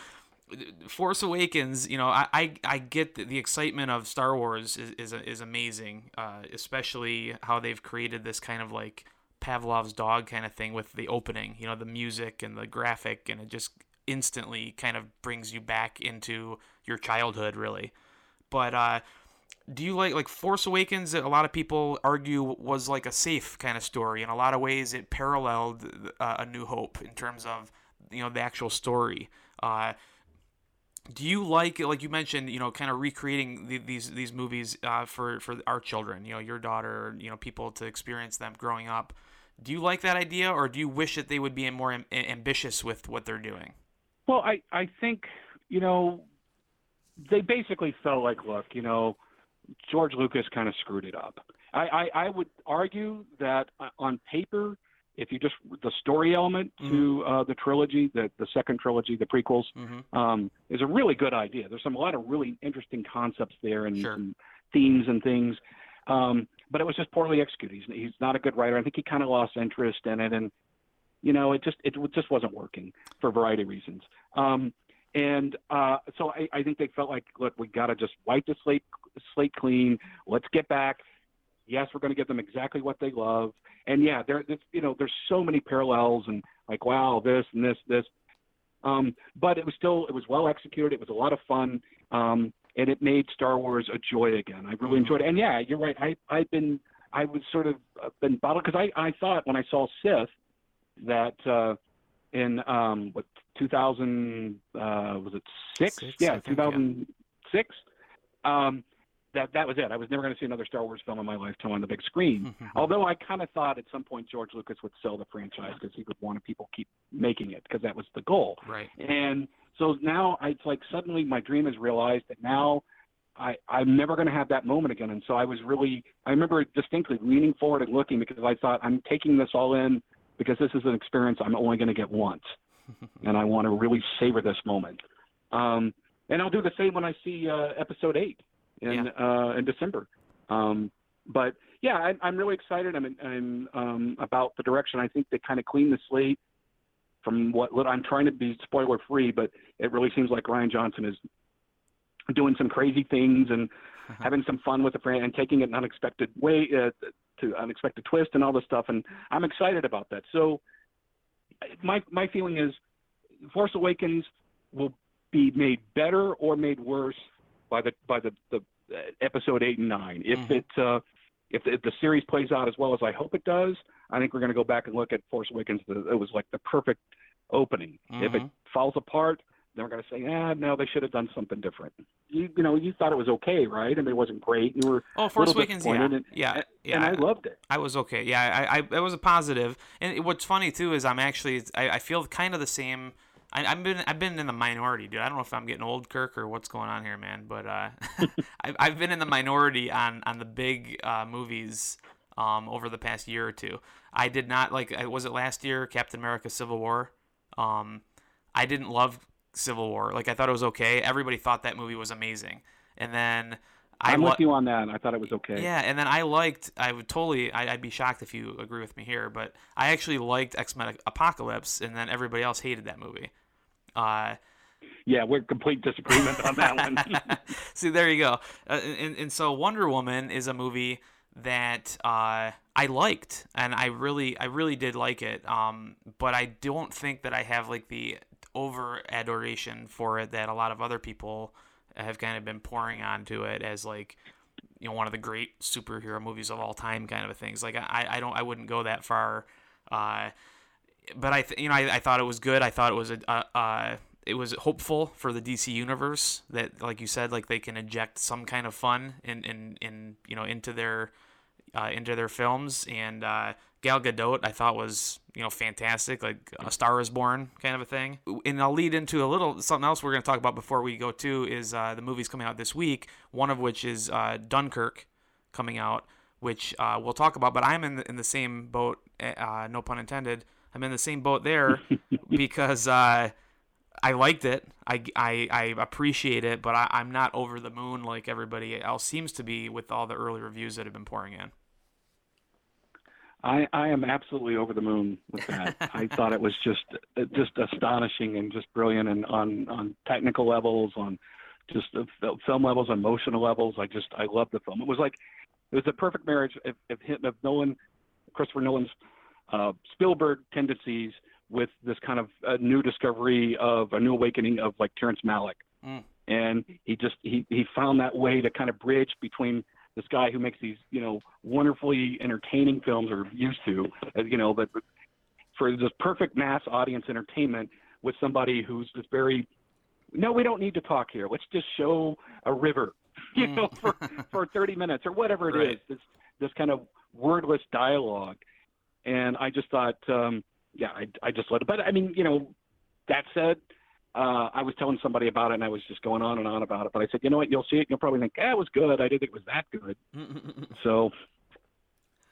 Force Awakens, you know, I, I, I get the, the excitement of Star Wars is is, is amazing, uh, especially how they've created this kind of like Pavlov's dog kind of thing with the opening, you know, the music and the graphic, and it just instantly kind of brings you back into your childhood, really. But uh, do you like like Force Awakens? A lot of people argue was like a safe kind of story. In a lot of ways, it paralleled uh, A New Hope in terms of you know the actual story. Uh, do you like like you mentioned you know kind of recreating the, these these movies uh, for for our children you know your daughter you know people to experience them growing up do you like that idea or do you wish that they would be more am- ambitious with what they're doing well i i think you know they basically felt like look you know george lucas kind of screwed it up i i, I would argue that uh, on paper if you just the story element Mm-hmm. to uh, the trilogy, the the second trilogy, the prequels, mm-hmm. um, is a really good idea. There's some a lot of really interesting concepts there and, Sure. and themes and things, um, but it was just poorly executed. He's, he's not a good writer. I think he kind of lost interest in it, and you know, it just it just wasn't working for a variety of reasons. Um, and uh, so I, I think they felt like, look, we got to just wipe the slate slate clean. Let's get back. Yes, we're going to give them exactly what they love. And yeah, there, you know, there's so many parallels and like, wow, this and this, this. Um, but it was still, it was well executed. It was a lot of fun. Um, and it made Star Wars a joy again. I really enjoyed it. And yeah, you're right. I, I've been, I was sort of uh, been bottled because I, I thought when I saw Sith that, uh, in, um, what, 2000, uh, was it six? Six, yeah, I think, yeah. 2006. Um, that, that was it. I was never going to see another Star Wars film in my lifetime on the big screen. Although I kind of thought at some point George Lucas would sell the franchise because he would want people keep making it because that was the goal. right And so now I- it's like suddenly my dream is realized that now I, I'm never going to have that moment again. And so I was really, I remember distinctly leaning forward and looking because I thought I'm taking this all in because this is an experience I'm only going to get once. and I want to really savor this moment. Um, and I'll do the same when I see uh, episode eight in uh, in December. Um, but yeah, I, I'm really excited. I'm, I'm um, about the direction. I think they kind of clean the slate from what, what I'm trying to be spoiler free, but it really seems like Rian Johnson is doing some crazy things and having some fun with the friend and taking it in unexpected way uh, to unexpected twist and all this stuff. And I'm excited about that. So my my feeling is Force Awakens will be made better or made worse by the by the, the uh, episode eight and nine. If Mhm. it uh, if the, if the series plays out as well as I hope it does, I think we're going to go back and look at Force Awakens. It was like the perfect opening. If it Mhm. falls apart, then we're going to say, ah, no, they should have done something different. You you know, you thought it was okay, right? I mean, it wasn't great. You were, oh force awakens yeah and- yeah yeah and I loved it. I was okay. Yeah, I, I it was a positive. And what's funny too is I'm actually I, I feel kind of the same. I, I've been I've been in the minority, dude. I don't know if I'm getting old, Kirk, or what's going on here, man. But uh, I've I've been in the minority on on the big uh, movies um, over the past year or two. I did not like. Was it last year, Captain America: Civil War? Um, I didn't love Civil War. Like I thought it was okay. Everybody thought that movie was amazing, and then I I'm lo- with you on that. I thought it was okay. yeah, and then I liked. I would totally. I, I'd be shocked if you agree with me here, but I actually liked X Men Apocalypse, and then everybody else hated that movie. Uh, yeah, we're complete disagreement on that one. See, there you go. Uh, and, and so Wonder Woman is a movie that uh, I liked, and I really, I really did like it. Um, but I don't think that I have like the over adoration for it that a lot of other people have kind of been pouring onto it as like you know one of the great superhero movies of all time kind of things like i i don't i wouldn't go that far uh but i th- you know I, I thought it was good i thought it was a uh, uh it was hopeful for the DC universe that, like you said, like they can inject some kind of fun in, in, in you know into their uh, into their films. And uh, Gal Gadot, I thought was you know fantastic, like A Star Is Born kind of a thing. And I'll lead into a little something else we're going to talk about before we go to is uh, the movies coming out this week. One of which is uh, Dunkirk coming out, which we'll talk about. But I'm in the, in the same boat, uh, no pun intended. I'm in the same boat there because uh, I liked it. I, I, I appreciate it, but I, I'm not over the moon like everybody else seems to be with all the early reviews that have been pouring in. I, I am absolutely over the moon with that. I thought it was just just astonishing and just brilliant, and on on technical levels, on just the film levels, on emotional levels. I just I love the film. It was like it was a perfect marriage of of, of Nolan, Christopher Nolan's uh, Spielberg tendencies with this kind of a new discovery of a new awakening of like Terrence Malick. Mm. And he just he he found that way to kind of bridge between this guy who makes these you know wonderfully entertaining films or used to uh, you know but for this perfect mass audience entertainment with somebody who's just very no we don't need to talk here let's just show a river you know mm. for for 30 minutes or whatever it right. is. this this kind of wordless dialogue and i just thought um yeah i i just let it but i mean you know that said uh, I was telling somebody about it, and I was just going on and on about it. But I said, you know what? You'll see it. You'll probably think, "Yeah, it was good." I didn't think it was that good. so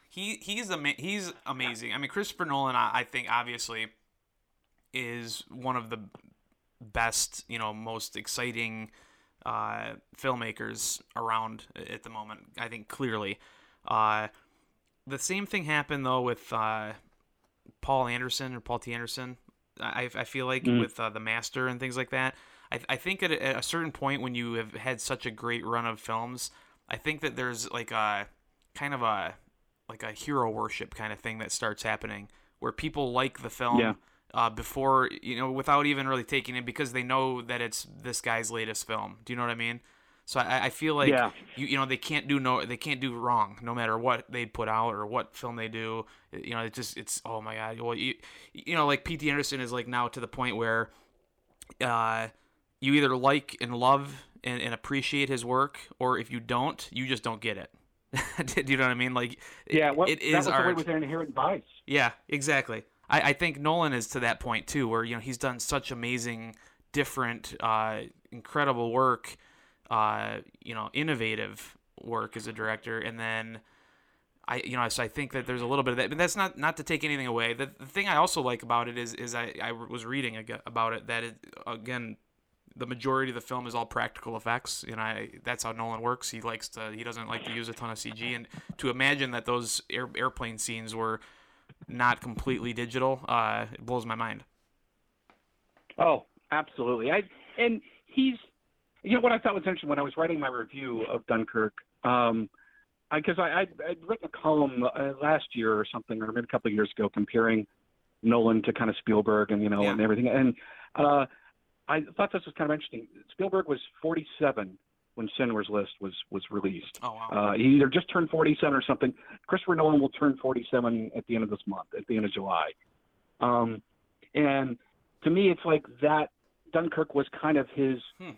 he he's ama- he's amazing. I mean, Christopher Nolan, I, I think obviously is one of the best, you know, most exciting uh, filmmakers around at the moment. I think clearly. Uh, the same thing happened though with uh, Paul Anderson or Paul T. Anderson. I, I feel like mm. with uh, the Master and things like that. I, I think at a, at a certain point when you have had such a great run of films, I think that there's like a kind of a like a hero worship kind of thing that starts happening where people like the film yeah. uh, before you know without even really taking it because they know that it's this guy's latest film. Do you know what I mean? So I, I feel like yeah. you you know they can't do no they can't do wrong no matter what they put out or what film they do. You know it just it's oh my god. Well you you know like P.T. Anderson is like now to the point where uh you either like and love and, and appreciate his work or if you don't you just don't get it. do you know what I mean? Like yeah, well, it that is was art. the way with Inherent Vice. Yeah, exactly. I, I think Nolan is to that point too, where you know he's done such amazing, different, uh, incredible work uh, you know, innovative work as a director, and then I, you know, so I think that there's a little bit of that, but that's not not to take anything away. The, the thing I also like about it is is I, I was reading about it that it, again the majority of the film is all practical effects. And I that's how Nolan works. He likes to he doesn't like to use a ton of CG and to imagine that those air, airplane scenes were not completely digital uh, it blows my mind. Oh absolutely. I and he's you know what I thought was interesting when I was writing my review of Dunkirk, um, because I, I I'd, I'd written a column uh, last year or something, or maybe a couple of years ago, comparing Nolan to kind of Spielberg and you know yeah. and everything, and uh, I thought this was kind of interesting. Spielberg was 47 when Schindler's List was was released. Oh wow! Uh, he either just turned 47 or something. Christopher Nolan will turn 47 at the end of this month, at the end of July. Um, and to me, it's like that. Dunkirk was kind of his hmm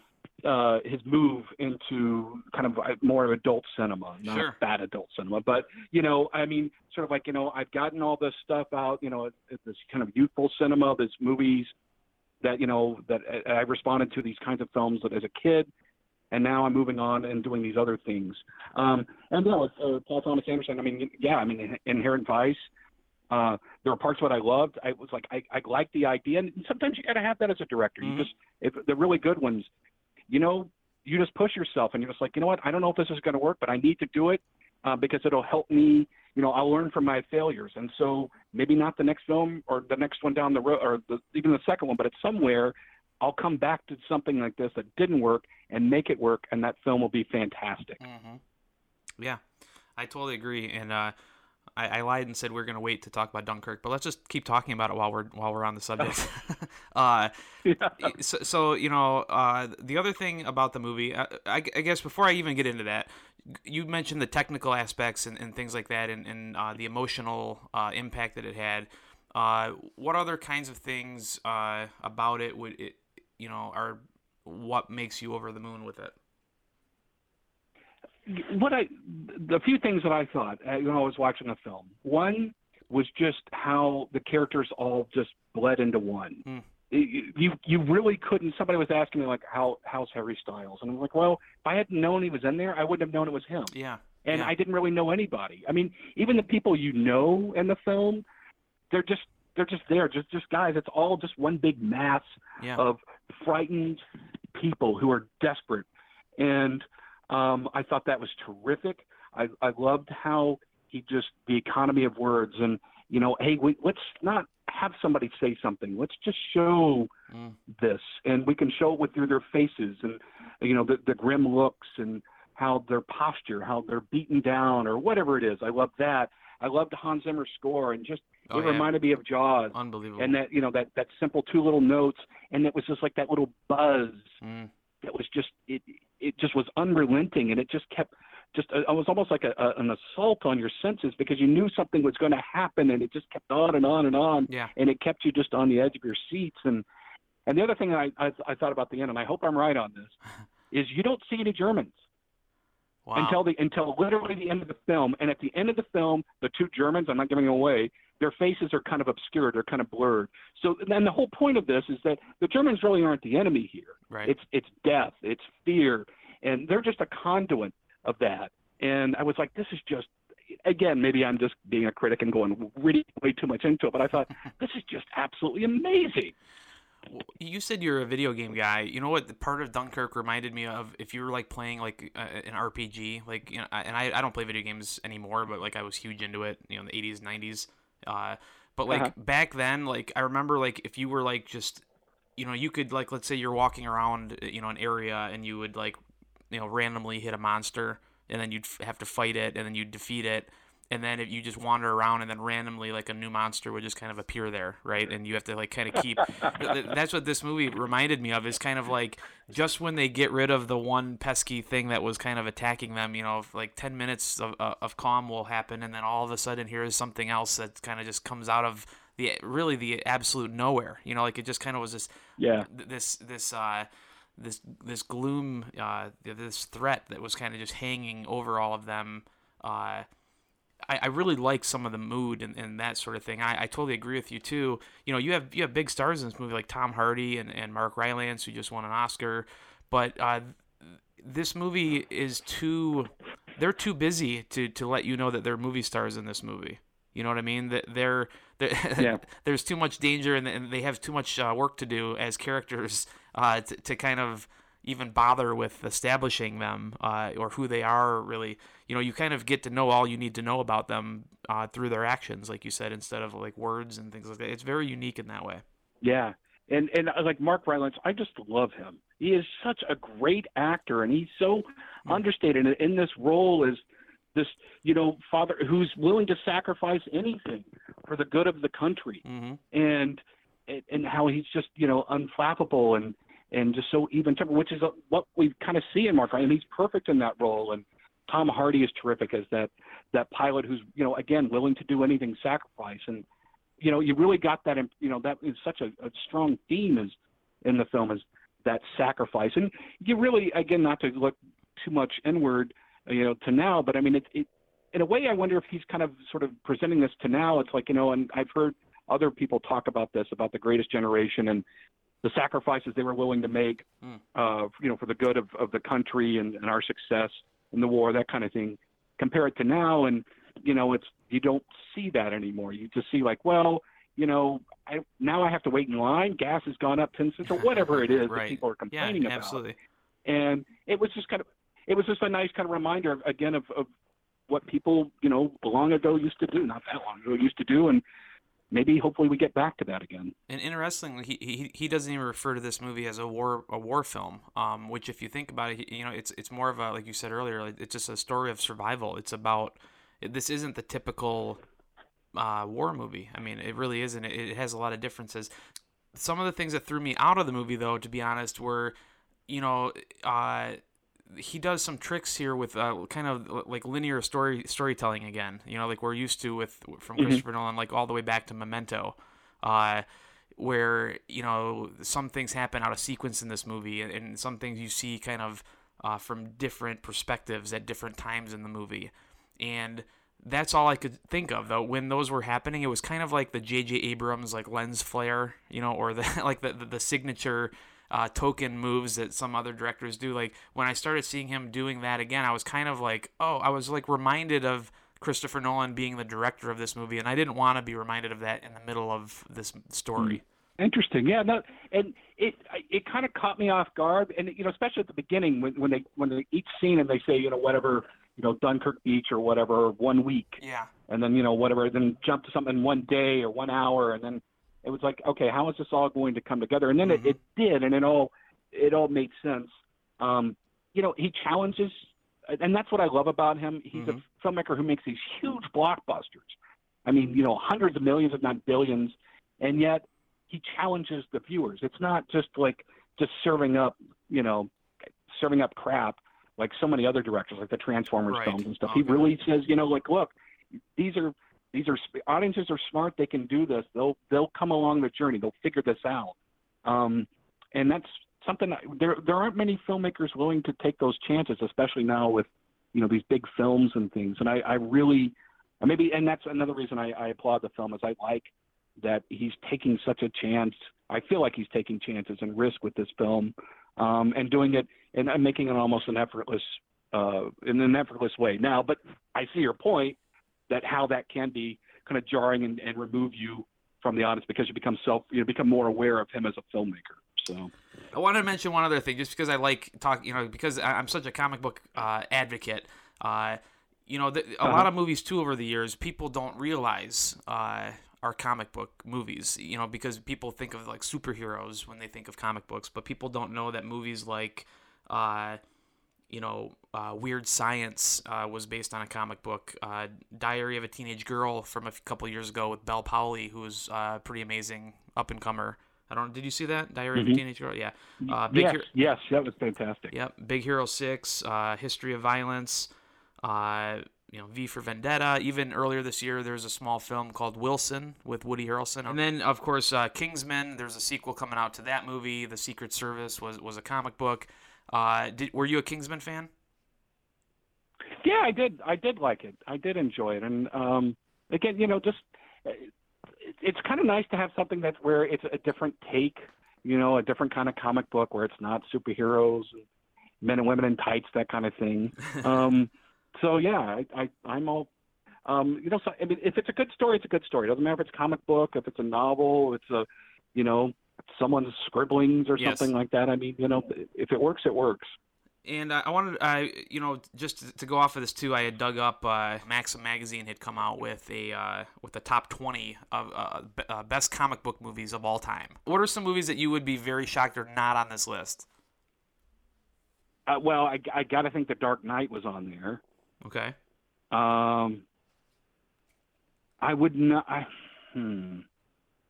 uh, his move into kind of more of adult cinema, not sure. bad adult cinema, but you know, I mean, sort of like you know, I've gotten all this stuff out, you know, this kind of youthful cinema, this movies that you know that I responded to these kinds of films that as a kid, and now I'm moving on and doing these other things. Um, and no, uh, Paul Thomas Anderson. I mean, yeah, I mean, Inherent Vice. Uh, there were parts of it I loved. I was like, I, I liked the idea, and sometimes you got to have that as a director. Mm-hmm. You just, if the really good ones, you know, you just push yourself and you're just like, you know what, I don't know if this is going to work, but I need to do it uh, because it'll help me. You know, I'll learn from my failures, and so maybe not the next film or the next one down the road, or the, even the second one, but it's somewhere I'll come back to something like this that didn't work and make it work, and that film will be fantastic. Mm-hmm. Yeah, I totally agree. And uh, I, I, lied and said we are going to wait to talk about Dunkirk, but let's just keep talking about it while we're while we're on the subject. uh, yeah. so, so, you know, uh, the other thing about the movie, uh, I, I, guess before I even get into that, you mentioned the technical aspects and, and things like that, and, and uh, the emotional uh, impact that it had. what other kinds of things about it would it, you know, are what makes you over the moon with it? What I the few things that I thought uh, when I was watching the film. One was just how the characters all just bled into one. Mm. You you really couldn't. Somebody was asking me like, "How how's Harry Styles?" And I'm like, "Well, if I hadn't known he was in there, I wouldn't have known it was him." Yeah. And yeah. I didn't really know anybody. I mean, even the people you know in the film, they're just they're just there, just just guys. It's all just one big mass yeah. of frightened people who are desperate. And um, I thought that was terrific. I, I loved how he just the economy of words and you know, hey, we, let's not have somebody say something. Let's just show mm. this, and we can show it with through their faces and you know the, the grim looks and how their posture, how they're beaten down or whatever it is. I love that. I loved Hans Zimmer's score and just oh, it yeah. reminded me of Jaws. Unbelievable. And that you know that that simple two little notes, and it was just like that little buzz. Mm. That was just it it just was unrelenting and it just kept just uh, it was almost like a, a, an assault on your senses because you knew something was going to happen and it just kept on and on and on yeah. and it kept you just on the edge of your seats and and the other thing I, I I thought about the end and I hope I'm right on this is you don't see any Germans wow. until the until literally the end of the film and at the end of the film the two Germans I'm not giving away their faces are kind of obscured, they're kind of blurred. So then the whole point of this is that the Germans really aren't the enemy here. Right. It's it's death, it's fear, and they're just a conduit of that. And I was like, this is just again, maybe I'm just being a critic and going really way too much into it, but I thought this is just absolutely amazing. You said you're a video game guy. You know what? The part of Dunkirk reminded me of if you were like playing like uh, an RPG, like you know, and I, I don't play video games anymore, but like I was huge into it, you know, in the 80s, 90s. Uh, but like uh-huh. back then, like I remember, like if you were like just, you know, you could like let's say you're walking around, you know, an area and you would like, you know, randomly hit a monster and then you'd have to fight it and then you'd defeat it and then if you just wander around and then randomly like a new monster would just kind of appear there right? And you have to like kind of keep that's what this movie reminded me of is kind of like just when they get rid of the one pesky thing that was kind of attacking them you know like 10 minutes of, uh, of calm will happen and then all of a sudden here is something else that kind of just comes out of the really the absolute nowhere you know like it just kind of was this yeah. this this uh this this gloom uh this threat that was kind of just hanging over all of them uh I, I really like some of the mood and, and that sort of thing. I, I totally agree with you too. You know, you have you have big stars in this movie like Tom Hardy and, and Mark Rylance who just won an Oscar, but uh, this movie is too they're too busy to, to let you know that they're movie stars in this movie. You know what I mean? That they're, they're yeah. there's too much danger and, and they have too much uh, work to do as characters uh, to, to kind of even bother with establishing them uh, or who they are really. You know you kind of get to know all you need to know about them uh, through their actions like you said instead of like words and things like that. It's very unique in that way. Yeah. And and uh, like mark rylance i just love him. He is such a great actor and he's so mm-hmm. understated in this role as this you know father who's willing to sacrifice anything for the good of the country. Mm-hmm. and and how he's just you know unflappable and and just so even tempered, which is what we kind of see in Mark Ryan. And he's perfect in that role. And Tom Hardy is terrific as that that pilot who's you know again willing to do anything, sacrifice. And you know you really got that. You know that is such a, a strong theme as in the film is that sacrifice. And you really again not to look too much inward, you know, to now, but I mean it, it in a way I wonder if he's kind of sort of presenting this to now. It's like you know, and I've heard other people talk about this about the greatest generation and the sacrifices they were willing to make, mm. uh, you know, for the good of, of the country and, and our success in the war, that kind of thing. Compare it to now, and you know, it's you don't see that anymore. You just see like, well, you know, I, now I have to wait in line. Gas has gone up ten cents or whatever it is right. that people are complaining yeah, about. Absolutely. And it was just kind of, it was just a nice kind of reminder of, again of, of what people, you know, long ago used to do, not that long ago used to do, and maybe hopefully we get back to that again. And interestingly, he, he he doesn't even refer to this movie as a war a war film. Um, which if you think about it, you know, it's it's more of a like you said earlier, it's just a story of survival. It's about this isn't the typical uh, war movie. I mean, it really isn't. It, it has a lot of differences. Some of the things that threw me out of the movie, though, to be honest, were, you know, uh, he does some tricks here with uh, kind of like linear story storytelling again. You know, like we're used to with from mm-hmm. Christopher Nolan, like all the way back to Memento, uh, where you know some things happen out of sequence in this movie, and, and some things you see kind of uh, from different perspectives at different times in the movie, and that's all I could think of though when those were happening. It was kind of like the J.J. Abrams like lens flare, you know, or the like the the, the signature uh, token moves that some other directors do. Like when I started seeing him doing that again, I was kind of like, oh, I was like reminded of Christopher Nolan being the director of this movie, and I didn't want to be reminded of that in the middle of this story. Hmm. Interesting, yeah. No, and it it kind of caught me off guard, and you know, especially at the beginning when when they when they each scene and they say you know whatever you know Dunkirk Beach or whatever one week, yeah, and then you know whatever, then jump to something one day or one hour, and then it was like, okay, how is this all going to come together? And then mm-hmm. it, it did, and it all it all made sense. Um, you know, he challenges, and that's what I love about him. He's mm-hmm. a filmmaker who makes these huge blockbusters. I mean, you know, hundreds of millions, if not billions, and yet he challenges the viewers. It's not just like just serving up, you know, serving up crap like so many other directors, like the Transformers right. films and stuff. Okay. He really says, you know, like, look, these are these are audiences are smart. They can do this. They'll they'll come along the journey. They'll figure this out. Um, and that's something that, there there aren't many filmmakers willing to take those chances, especially now with you know these big films and things. And I, I really maybe and that's another reason I, I applaud the film is I like that he's taking such a chance. I feel like he's taking chances and risk with this film, um, and doing it and making it almost an effortless uh, in an effortless way. Now, but I see your point that how that can be kind of jarring and, and remove you from the audience because you become self you become more aware of him as a filmmaker. So I wanted to mention one other thing, just because I like talk, you know, because I'm such a comic book uh, advocate. Uh, you know, a uh-huh. lot of movies too over the years, people don't realize uh, are comic book movies. You know, because people think of like superheroes when they think of comic books, but people don't know that movies like uh, you know, uh, Weird Science uh, was based on a comic book. Uh, Diary of a Teenage Girl from a couple years ago with Bel Powley, who was uh, pretty amazing up and comer. I don't. Did you see that Diary mm-hmm. of a mm-hmm. Teenage Girl? Yeah. Uh, Big yes, Hero, yes, that was fantastic. Yep. Big Hero Six, uh, History of Violence. you know, V for Vendetta. Even earlier this year, there's a small film called Wilson with Woody Harrelson. And then, of course, Kingsman. There's a sequel coming out to that movie. The Secret Service was was a comic book. Uh, did, were you a Kingsman fan? Yeah, I did. I did like it. I did enjoy it, and um, again, you know, just it's kind of nice to have something that's where it's a different take. You know, a different kind of comic book where it's not superheroes, and men and women in tights, that kind of thing. um, so yeah, I, I I'm all um, you know, so I mean, if it's a good story, it's a good story. It doesn't matter if it's a comic book, if it's a novel, if it's a, you know, someone's scribblings or yes. something like that. I mean, you know, if it works, it works. And uh, I wanted, I uh, you know, just to go off of this too, I had dug up. Uh, Maxim magazine had come out with a uh, with the top twenty of uh, uh, best comic book movies of all time. What are some movies that you would be very shocked are not on this list? well, I, I got to think The Dark Knight was on there. Okay. Um, I would not. I, hmm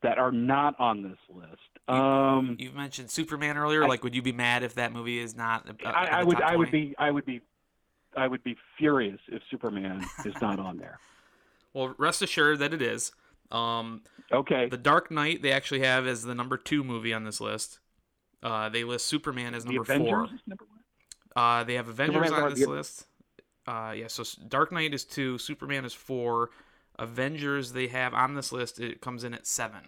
that are not on this list. Um, you, mentioned Superman earlier. I, like, would you be mad if that movie is not? I, I would. I would be. I would be. I would be furious if Superman is not on there. Well, rest assured that it is. Um, okay. The Dark Knight they actually have as the number two movie on this list. Uh, they list Superman as number four. Number uh, they have Avengers on this list. Uh, yeah, so Dark Knight is two, Superman is four, Avengers they have on this list it comes in at seven.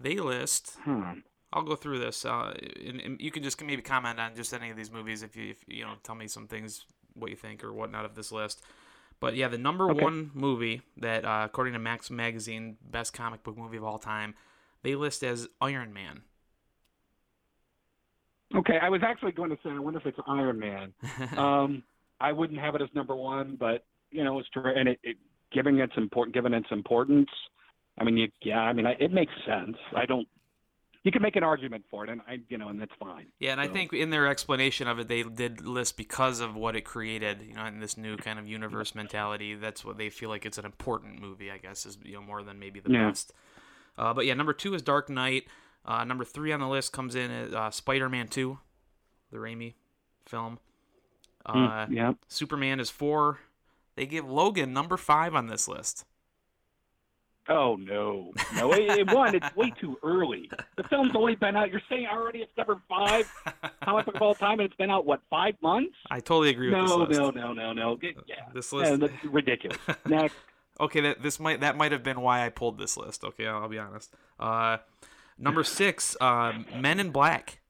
They list. Hmm. I'll go through this, uh, and, and, you can just maybe comment on just any of these movies if you if, you know tell me some things what you think or whatnot of this list. But yeah, the number okay. one movie that uh, according to Max Magazine, best comic book movie of all time, they list as Iron Man. Okay, I was actually going to say I wonder if it's Iron Man. um, I wouldn't have it as number one, but you know it's true, and it, it giving its important, given its importance. I mean, you, yeah, I mean, I, it makes sense. I don't. You can make an argument for it, and I, you know, and that's fine. Yeah, and I think in their explanation of it, they did list because of what it created, you know, in this new kind of universe mentality. That's what they feel like it's an important movie, I guess, is you know more than maybe the Yeah. best. Uh, but yeah, number two is Dark Knight. Uh, number three on the list comes in as uh, Spider-Man Two, the Raimi film. Uh, Mm, yeah. Superman is four. They give Logan number five on this list. Oh no, no! It, it, one, it's way too early. The film's only been out. You're saying already it's number five comic book of all time, and it's been out what five months? I totally agree with No, this list. no, no, no, no. Get- Yeah, This Yeah, list. that's ridiculous. Next. Okay, that this might that might have been why I pulled this list. Okay, I'll, I'll be honest. Uh, number six, uh, Men in Black.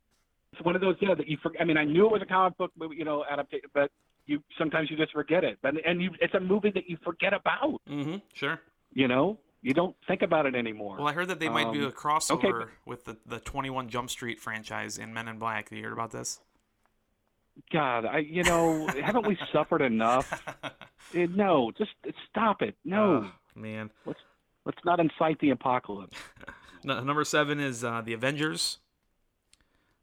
It's one of those, yeah, that you forget. I mean, I knew it was a comic book, movie, you know, adaptation, but you sometimes you just forget it. But and you, it's a movie that you forget about. Mm-hmm. Sure. You know, you don't think about it anymore. Well, I heard that they might do Um, a crossover okay, but- with the the Twenty One Jump Street franchise in Men in Black. Have you heard about this? God, I, you know, haven't we suffered enough? Eh, no, just stop it. No, Oh, man. let's not incite the apocalypse. No, number seven is uh, the Avengers.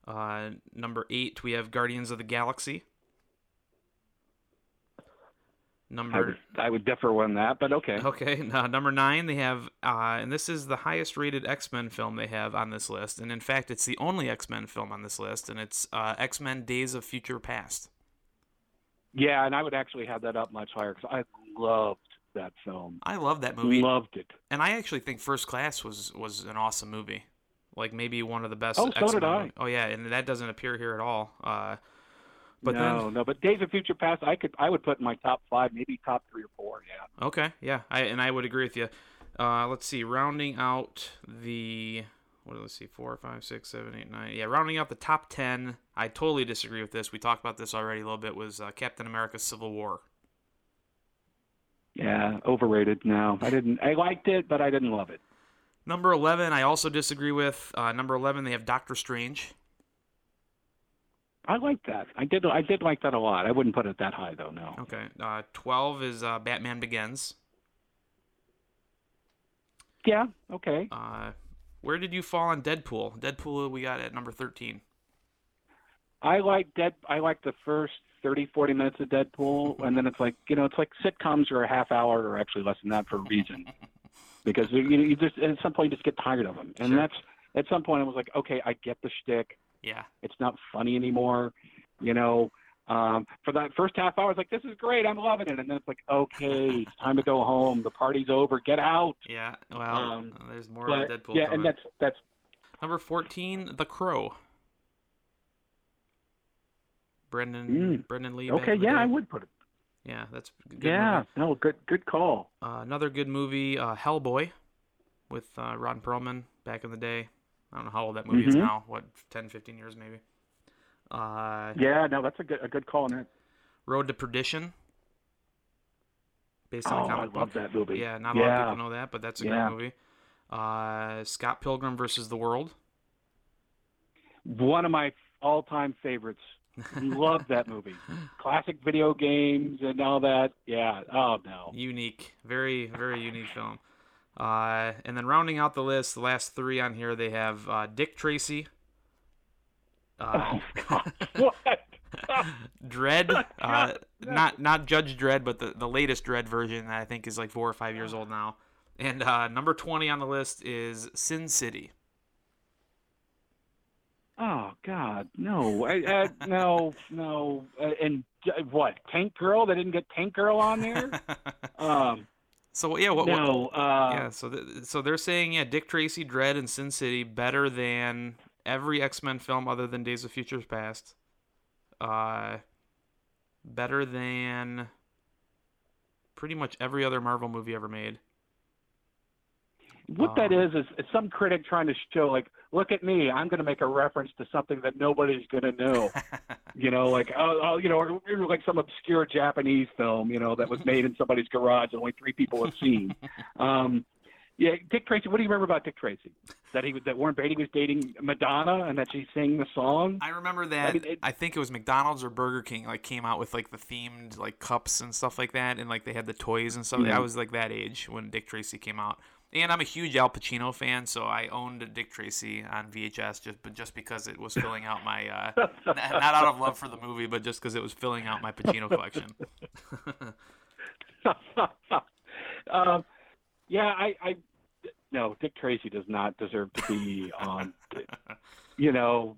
Uh, number eight, we have Guardians of the Galaxy. I Number would, I would differ on that, but okay. Okay, uh, number nine, they have, uh, and this is the highest rated X Men film they have on this list. And in fact, it's the only X Men film on this list, and it's uh, X Men Days of Future Past. Yeah, and I would actually have that up much higher because I loved that film. I love that movie, Loved it. and I actually think First Class was was an awesome movie. Like maybe one of the best. Oh, so X-Men did I. movies. Oh yeah, and that doesn't appear here at all. Uh, but no, then no, but Days of Future Past, I could, I would put in my top five, maybe top three or four. Yeah. Okay, yeah, I and I would agree with you. Uh, let's see, rounding out the what? Let's see, four, five, six, seven, eight, nine. Yeah, rounding out the top ten. I totally disagree with this. We talked about this already a little bit. Was uh, Captain America: Civil War? Yeah, overrated. No, I didn't. I liked it, but I didn't love it. Number eleven, I also disagree with. Uh, number eleven, they have Doctor Strange. I like that. I did. I did like that a lot. I wouldn't put it that high though. No. Okay, uh, twelve is uh, Batman Begins. Yeah. Okay. Uh, where did you fall on Deadpool? Deadpool, we got at number thirteen. I like Dead. I like the first 30, 40 minutes of Deadpool, and then it's like you know, it's like sitcoms are a half hour or actually less than that for a reason, because you know, you just at some point you just get tired of them, and Sure. that's at some point I was like, okay, I get the shtick. Yeah, It's not funny anymore, you know. Um, for that first half hour, I was like, this is great, I'm loving it, and then it's like, okay, it's time to go home. The party's over. Get out. yeah. Well, Um, there's more But, Deadpool. yeah, coming. and that's that's Number 14, The Crow. Brandon Mm. Brandon Lee. okay. Yeah. I would put it. Yeah, that's good yeah. movie. No, good good call. Uh, another good movie, uh, Hellboy, with uh, Ron Perlman back in the day. I don't know how old that movie is Mhm. now. What, 10, 15 years maybe. Uh, Yeah, no, that's a good a good call on it. Road to Perdition. Based on Oh, a I comic love book. that movie. Yeah, not a lot of people know that, but that's a Yeah. great movie. Uh, Scott Pilgrim versus the World. One of my all-time favorites. Love that movie. Classic video games and all that. Yeah. Oh no. unique, very very unique film. Uh, and then rounding out the list, the last three on here, they have uh, Dick Tracy, uh, Oh God. what? Dredd, uh, not not Judge Dredd, but the, the latest Dredd version that I think is like four or five years old now. And uh, number twenty on the list is Sin City. Oh God, no, I, uh, no, no, uh, and uh, what? Tank Girl? They didn't get Tank Girl on there. Um, so yeah, what, what- uh, yeah, so th- so they're saying yeah, Dick Tracy, Dredd, and Sin City better than every X Men film other than Days of Future Past. Uh, better than pretty much every other Marvel movie ever made. What that um, is is is some critic trying to show like, look at me, I'm going to make a reference to something that nobody's going to know. you know, like oh, oh, you know, or, or like some obscure Japanese film, you know, that was made in somebody's garage and only three people have seen. um, Yeah, Dick Tracy. What do you remember about Dick Tracy? That he was that Warren Beatty was dating Madonna and that she sang the song. I remember that. I, mean, it, I, think it was McDonald's or Burger King like came out with like the themed like cups and stuff like that, and like they had the toys and stuff. Mm-hmm. I was like that age when Dick Tracy came out. And I'm a huge Al Pacino fan, so I owned a Dick Tracy on VHS just but just because it was filling out my uh, not out of love for the movie, but just because it was filling out my Pacino collection. um, yeah, I, I no, Dick Tracy does not deserve to be on. you know,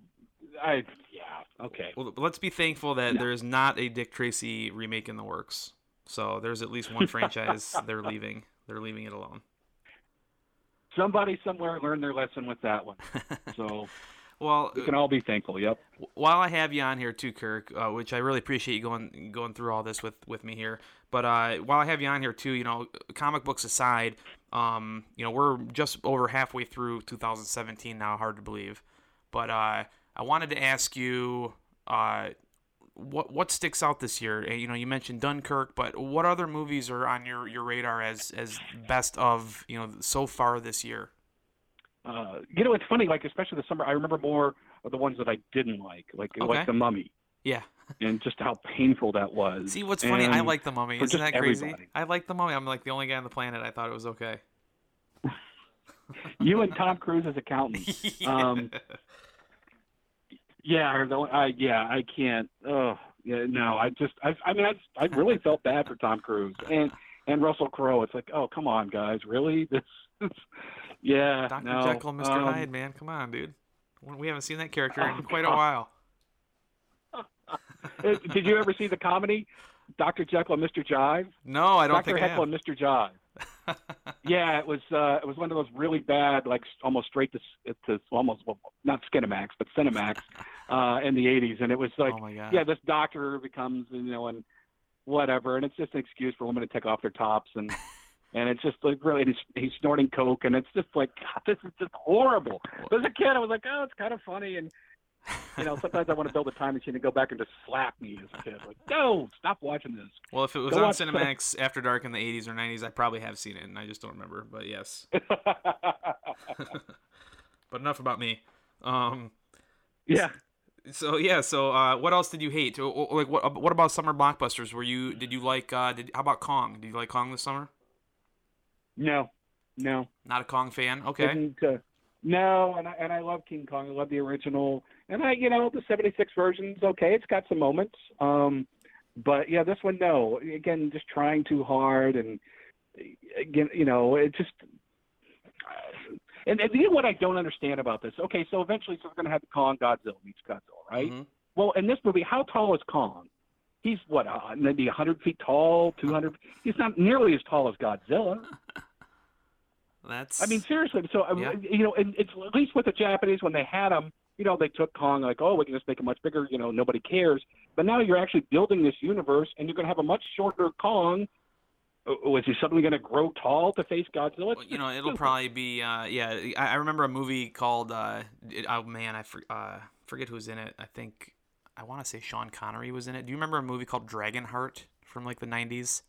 I yeah okay. Well, let's be thankful that there is not a Dick Tracy remake in the works. So there's at least one franchise they're leaving. They're leaving it alone. Somebody somewhere learned their lesson with that one. So. Well, we can all be thankful. Yep. While I have you on here too, Kirk, uh, which I really appreciate you going going through all this with with me here. But uh, while I have you on here too, you know, comic books aside, um, you know, we're just over halfway through 2017 now. Hard to believe, but uh, I wanted to ask you, uh, what what sticks out this year? You know, you mentioned Dunkirk, but what other movies are on your, your radar as as best of you know so far this year? Uh, you know, it's funny. Like especially the summer, I remember more of the ones that I didn't like, like okay. like the Mummy. Yeah. and just how painful that was. See, what's funny? I like the Mummy. Isn't that crazy? Everybody. I like the Mummy. I'm like the only guy on the planet. I thought it was okay. you and Tom Cruise as accountant. yeah. Um, yeah, or the, I yeah, I can't. Oh, yeah, no, I just, I, I mean, I, I really felt bad for Tom Cruise and and Russell Crowe. It's like, oh, come on, guys, really? This, this yeah, Dr. No. Jekyll, Mr. Um, Hyde, man, come on, dude. We haven't seen that character in oh, quite a while. Did you ever see the comedy Dr. Jekyll and Mr. Jive? No, I don't think. Dr. think Jekyll and Mr. Jive. Yeah, it was uh, it was one of those really bad, like almost straight to to almost well, not Skinemax, but Cinemax uh, in the '80s, and it was like, oh yeah, this doctor becomes you know and whatever, and it's just an excuse for women to take off their tops and. and it's just like really he's, he's snorting coke and it's just like God, this is just horrible. As a kid, I was like, oh, it's kind of funny, and you know, sometimes I want to build a time machine and go back and just slap me as a kid. Like, no, stop watching this. Well, if it was go on Cinemax the... after dark in the 80s or 90s, I probably have seen it, and I just don't remember. But yes. but enough about me. Um, yeah. So yeah, so uh, what else did you hate? Like what? What about summer blockbusters? Were you? Did you like? Uh, did how about Kong? Did you like Kong this summer? No, no. Not a Kong fan. Okay. Uh, no, and I and I love King Kong. I love the original, and I you know the '76 version's okay. It's got some moments, um, but yeah, this one no. Again, just trying too hard, and again, you know, it just. And, and you know what I don't understand about this? Okay, so eventually, so we're going to have Kong Godzilla meets Godzilla, right? Mm-hmm. Well, in this movie, how tall is Kong? He's what, uh, maybe 100 feet tall, 200. He's not nearly as tall as Godzilla. That's. I mean, seriously. So yeah. you know, and it's at least with the Japanese when they had him, you know, they took Kong like, oh, we can just make him much bigger. You know, nobody cares. But now you're actually building this universe, and you're going to have a much shorter Kong. Was he suddenly going to grow tall to face Godzilla? Well, you know, it'll probably be. Uh, yeah, I, I remember a movie called. Uh, it, oh man, I for, uh, forget who's in it. I think I want to say Sean Connery was in it. Do you remember a movie called Dragonheart from like the '90s?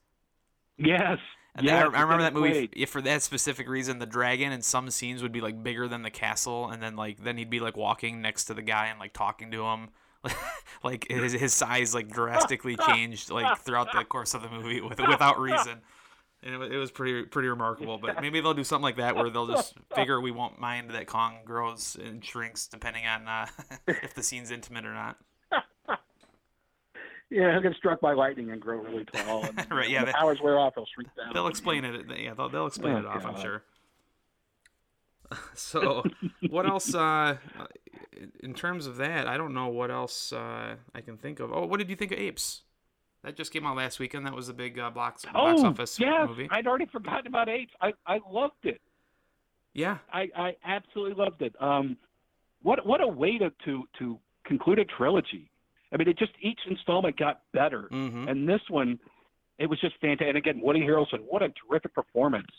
Yes. And yeah, I, I, remember that movie if for that specific reason. The dragon in some scenes would be like bigger than the castle, and then like then he'd be like walking next to the guy and like talking to him. like his, his size like drastically changed like throughout the course of the movie with, without reason. And it, it was pretty pretty remarkable. But maybe they'll do something like that where they'll just figure we won't mind that Kong grows and shrinks depending on uh, if the scene's intimate or not yeah, he'll get struck by lightning and grow really tall. And, right. Yeah. When the hours wear off, he'll shrink down. They'll explain it. Yeah. They'll, they'll explain oh, it off. God. I'm sure. so, what else? Uh, in terms of that, I don't know what else uh, I can think of. Oh, what did you think of Apes? That just came out last weekend. That was a big uh, box box oh, office yes. movie. I'd already forgotten about Apes. I I loved it. Yeah. I I absolutely loved it. Um, what what a way to to to conclude a trilogy. I mean, it just each installment got better, mm-hmm. and this one, it was just fantastic. And again, Woody Harrelson, what a terrific performance.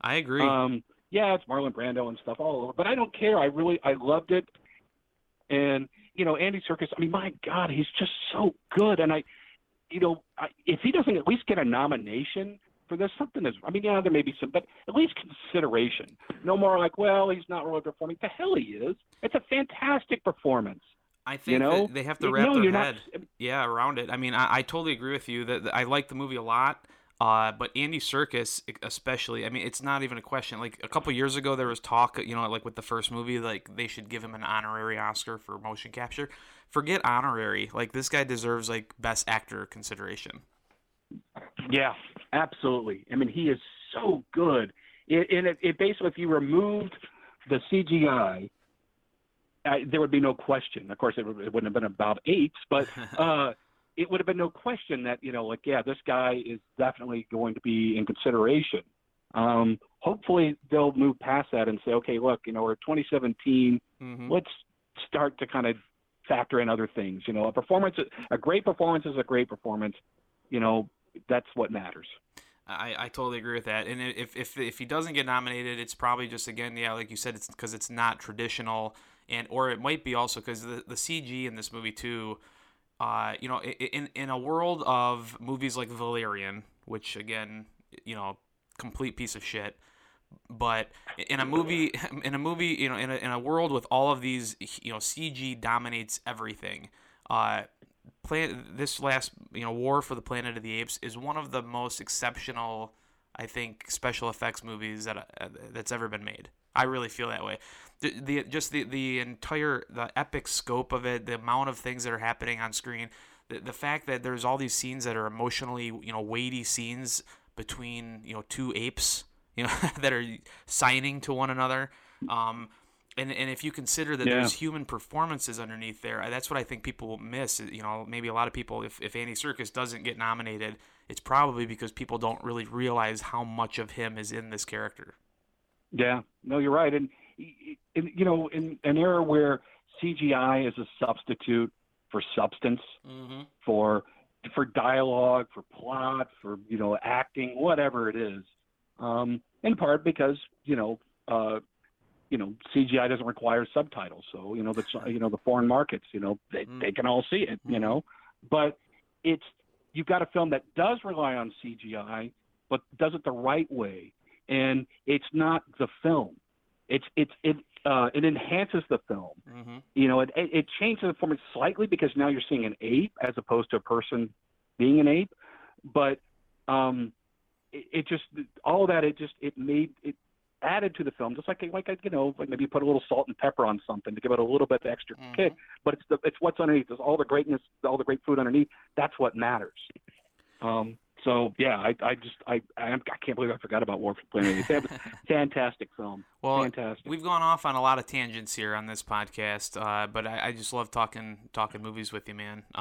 I agree. Um, yeah, it's Marlon Brando and stuff all over, but I don't care. I really, I loved it, and you know, Andy Serkis. I mean, my God, he's just so good. And I, you know, I, if he doesn't at least get a nomination for this, something is. I mean, yeah, there may be some, but at least consideration. No more like, well, he's not really performing. The hell he is. It's a fantastic performance. I think you know? they have to wrap no, their head, not. yeah, around it. I mean, I, I totally agree with you that, that I like the movie a lot. Uh, but Andy Serkis, especially, I mean, it's not even a question. Like a couple years ago, there was talk, you know, like with the first movie, like they should give him an honorary Oscar for motion capture. Forget honorary. Like this guy deserves like best actor consideration. Yeah, absolutely. I mean, he is so good. It, and it, it basically, if you removed the CGI, uh, there would be no question. Of course, it, it wouldn't have been about apes, but uh, it would have been no question that you know, like, yeah, this guy is definitely going to be in consideration. Um, hopefully, they'll move past that and say, okay, look, you know, we're 2017. Mhm. Let's start to kind of factor in other things. You know, a performance, a great performance is a great performance. You know, that's what matters. I, I totally agree with that. And if, if if he doesn't get nominated, it's probably just again, yeah, like you said, it's because it's not traditional, and or it might be also because the the CG in this movie too. Uh, you know, in in a world of movies like Valerian, which again, you know, complete piece of shit. But in a movie, in a movie, you know, in a, in a world with all of these, you know, CG dominates everything. Uh, plan this last you know war for the planet of the apes is one of the most exceptional i think special effects movies that uh, that's ever been made i really feel that way the, the just the the entire the epic scope of it the amount of things that are happening on screen the, the fact that there's all these scenes that are emotionally you know weighty scenes between you know two apes you know that are signing to one another um and, and if you consider that Yeah. there's human performances underneath there, that's what I think people will miss. You know, maybe a lot of people, if, if Andy Serkis doesn't get nominated, it's probably because people don't really realize how much of him is in this character. Yeah, no, you're right. And you know, in an era where CGI is a substitute for substance, Mm-hmm. for for dialogue, for plot, for you know, acting, whatever it is, um, in part because you know, uh, you know, CGI doesn't require subtitles, so you know, the you know the foreign markets, you know, they Mm. they can all see it, you Mhm. know, but it's you've got a film that does rely on CGI, but does it the right way, and it's not the film. It's it's it uh, it enhances the film. Mm-hmm. You know, it it it changes the performance slightly because now you're seeing an ape as opposed to a person being an ape, but um, it, it just all of that it just it made it added to the film just like like you know like maybe put a little salt and pepper on something to give it a little bit of extra Mhm. kick but it's the it's what's underneath it's all the greatness all the great food underneath that's what matters um so yeah i i just i i, can't believe i forgot about war for planet of the apes. fantastic film Well, fantastic we've gone off on a lot of tangents here on this podcast, uh, but I, I just love talking talking movies with you, man.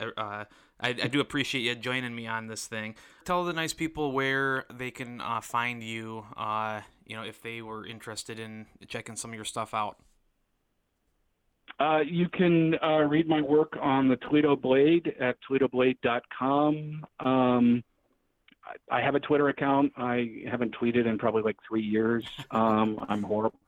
Uh, uh, I, I do appreciate you joining me on this thing. Tell the nice people where they can uh, find you. Uh, you know, if they were interested in checking some of your stuff out. Uh, you can uh, read my work on the Toledo Blade at toledoblade.com. Um, I, I have a Twitter account. I haven't tweeted in probably like three years. Um, I'm horrible.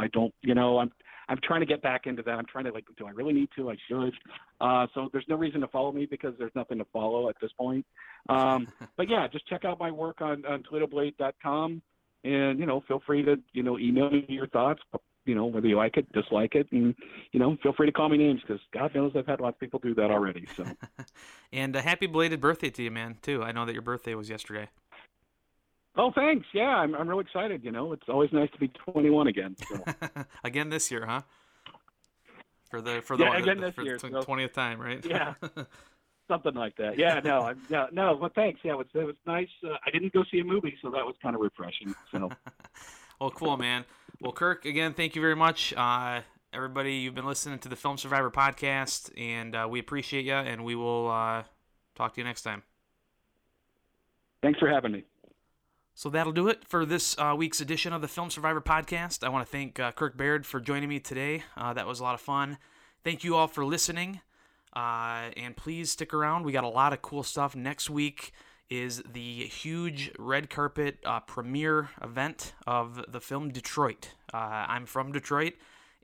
I don't, you know, I'm I'm trying to get back into that. I'm trying to like, do I really need to? I should. Uh, so there's no reason to follow me because there's nothing to follow at this point. Um, but yeah, just check out my work on, on ToledoBlade.com, and you know, feel free to you know email me your thoughts. You know, whether you like it, dislike it, and you know, feel free to call me names because God knows I've had lots of people do that already. So And a happy belated birthday to you, man. Too. I know that your birthday was yesterday. oh, thanks. Yeah, I'm I'm really excited. You know, it's always nice to be 21 again. So. again this year, huh? For the for the Yeah, again the- this for year, the so- twentieth time, right? Yeah. Something like that. Yeah, no, I, no, no. Well, thanks. Yeah, it was, it was nice. Uh, I didn't go see a movie, so that was kind of refreshing. So, Well, cool, man. Well, Kirk, again, thank you very much. Uh, everybody, you've been listening to the Film Survivor podcast, and uh, we appreciate you, and we will uh, talk to you next time. thanks for having me. So that'll do it for this uh, week's edition of the Film Survivor podcast. I want to thank uh, Kirk Baird for joining me today. Uh, that was a lot of fun. Thank you all for listening. Uh, and please stick around. We got a lot of cool stuff. Next week is the huge red carpet uh, premiere event of the film Detroit. Uh, I'm from Detroit,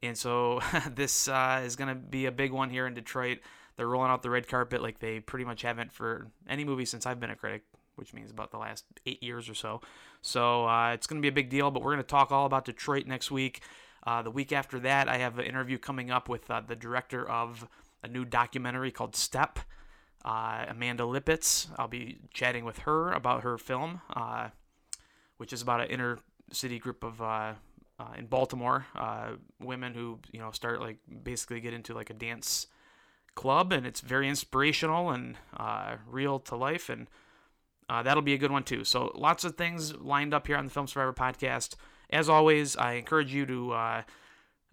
and so this uh, is going to be a big one here in Detroit. They're rolling out the red carpet like they pretty much haven't for any movie since I've been a critic which means about the last eight years or so. So uh, it's going to be a big deal, but we're going to talk all about Detroit next week. Uh, the week after that, I have an interview coming up with uh, the director of a new documentary called Step, uh, Amanda Lipitz. I'll be chatting with her about her film, uh, which is about an inner city group of uh, uh, in Baltimore women who you know start like basically get into like a dance club, and it's very inspirational and real to life and. Uh, that'll be a good one too. So lots of things lined up here on the Film Survivor podcast. As always, I encourage you to uh,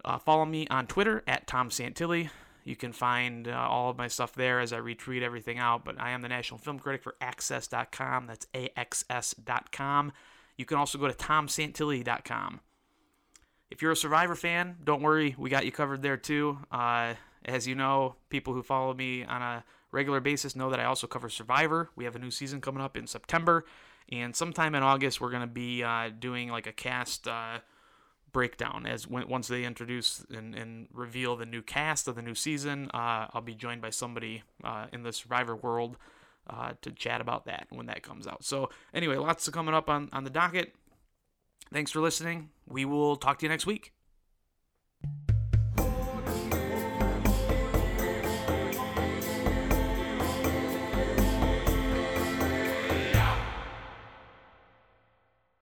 uh, follow me on Twitter at Tom Santilli. You can find uh, all of my stuff there as I retweet everything out. But I am the national film critic for Access.com. That's AXS.com. You can also go to TomSantilli.com. If you're a Survivor fan, don't worry, we got you covered there too. Uh, as you know, people who follow me on a regular basis know that I also cover Survivor. We have a new season coming up in September, and sometime in August we're going to be uh, doing like a cast uh, breakdown as when, once they introduce and, and, reveal the new cast of the new season. Uh, I'll be joined by somebody uh, in the Survivor world uh, to chat about that when that comes out. So anyway, lots of coming up on on the docket. Thanks for listening. We will talk to you next week.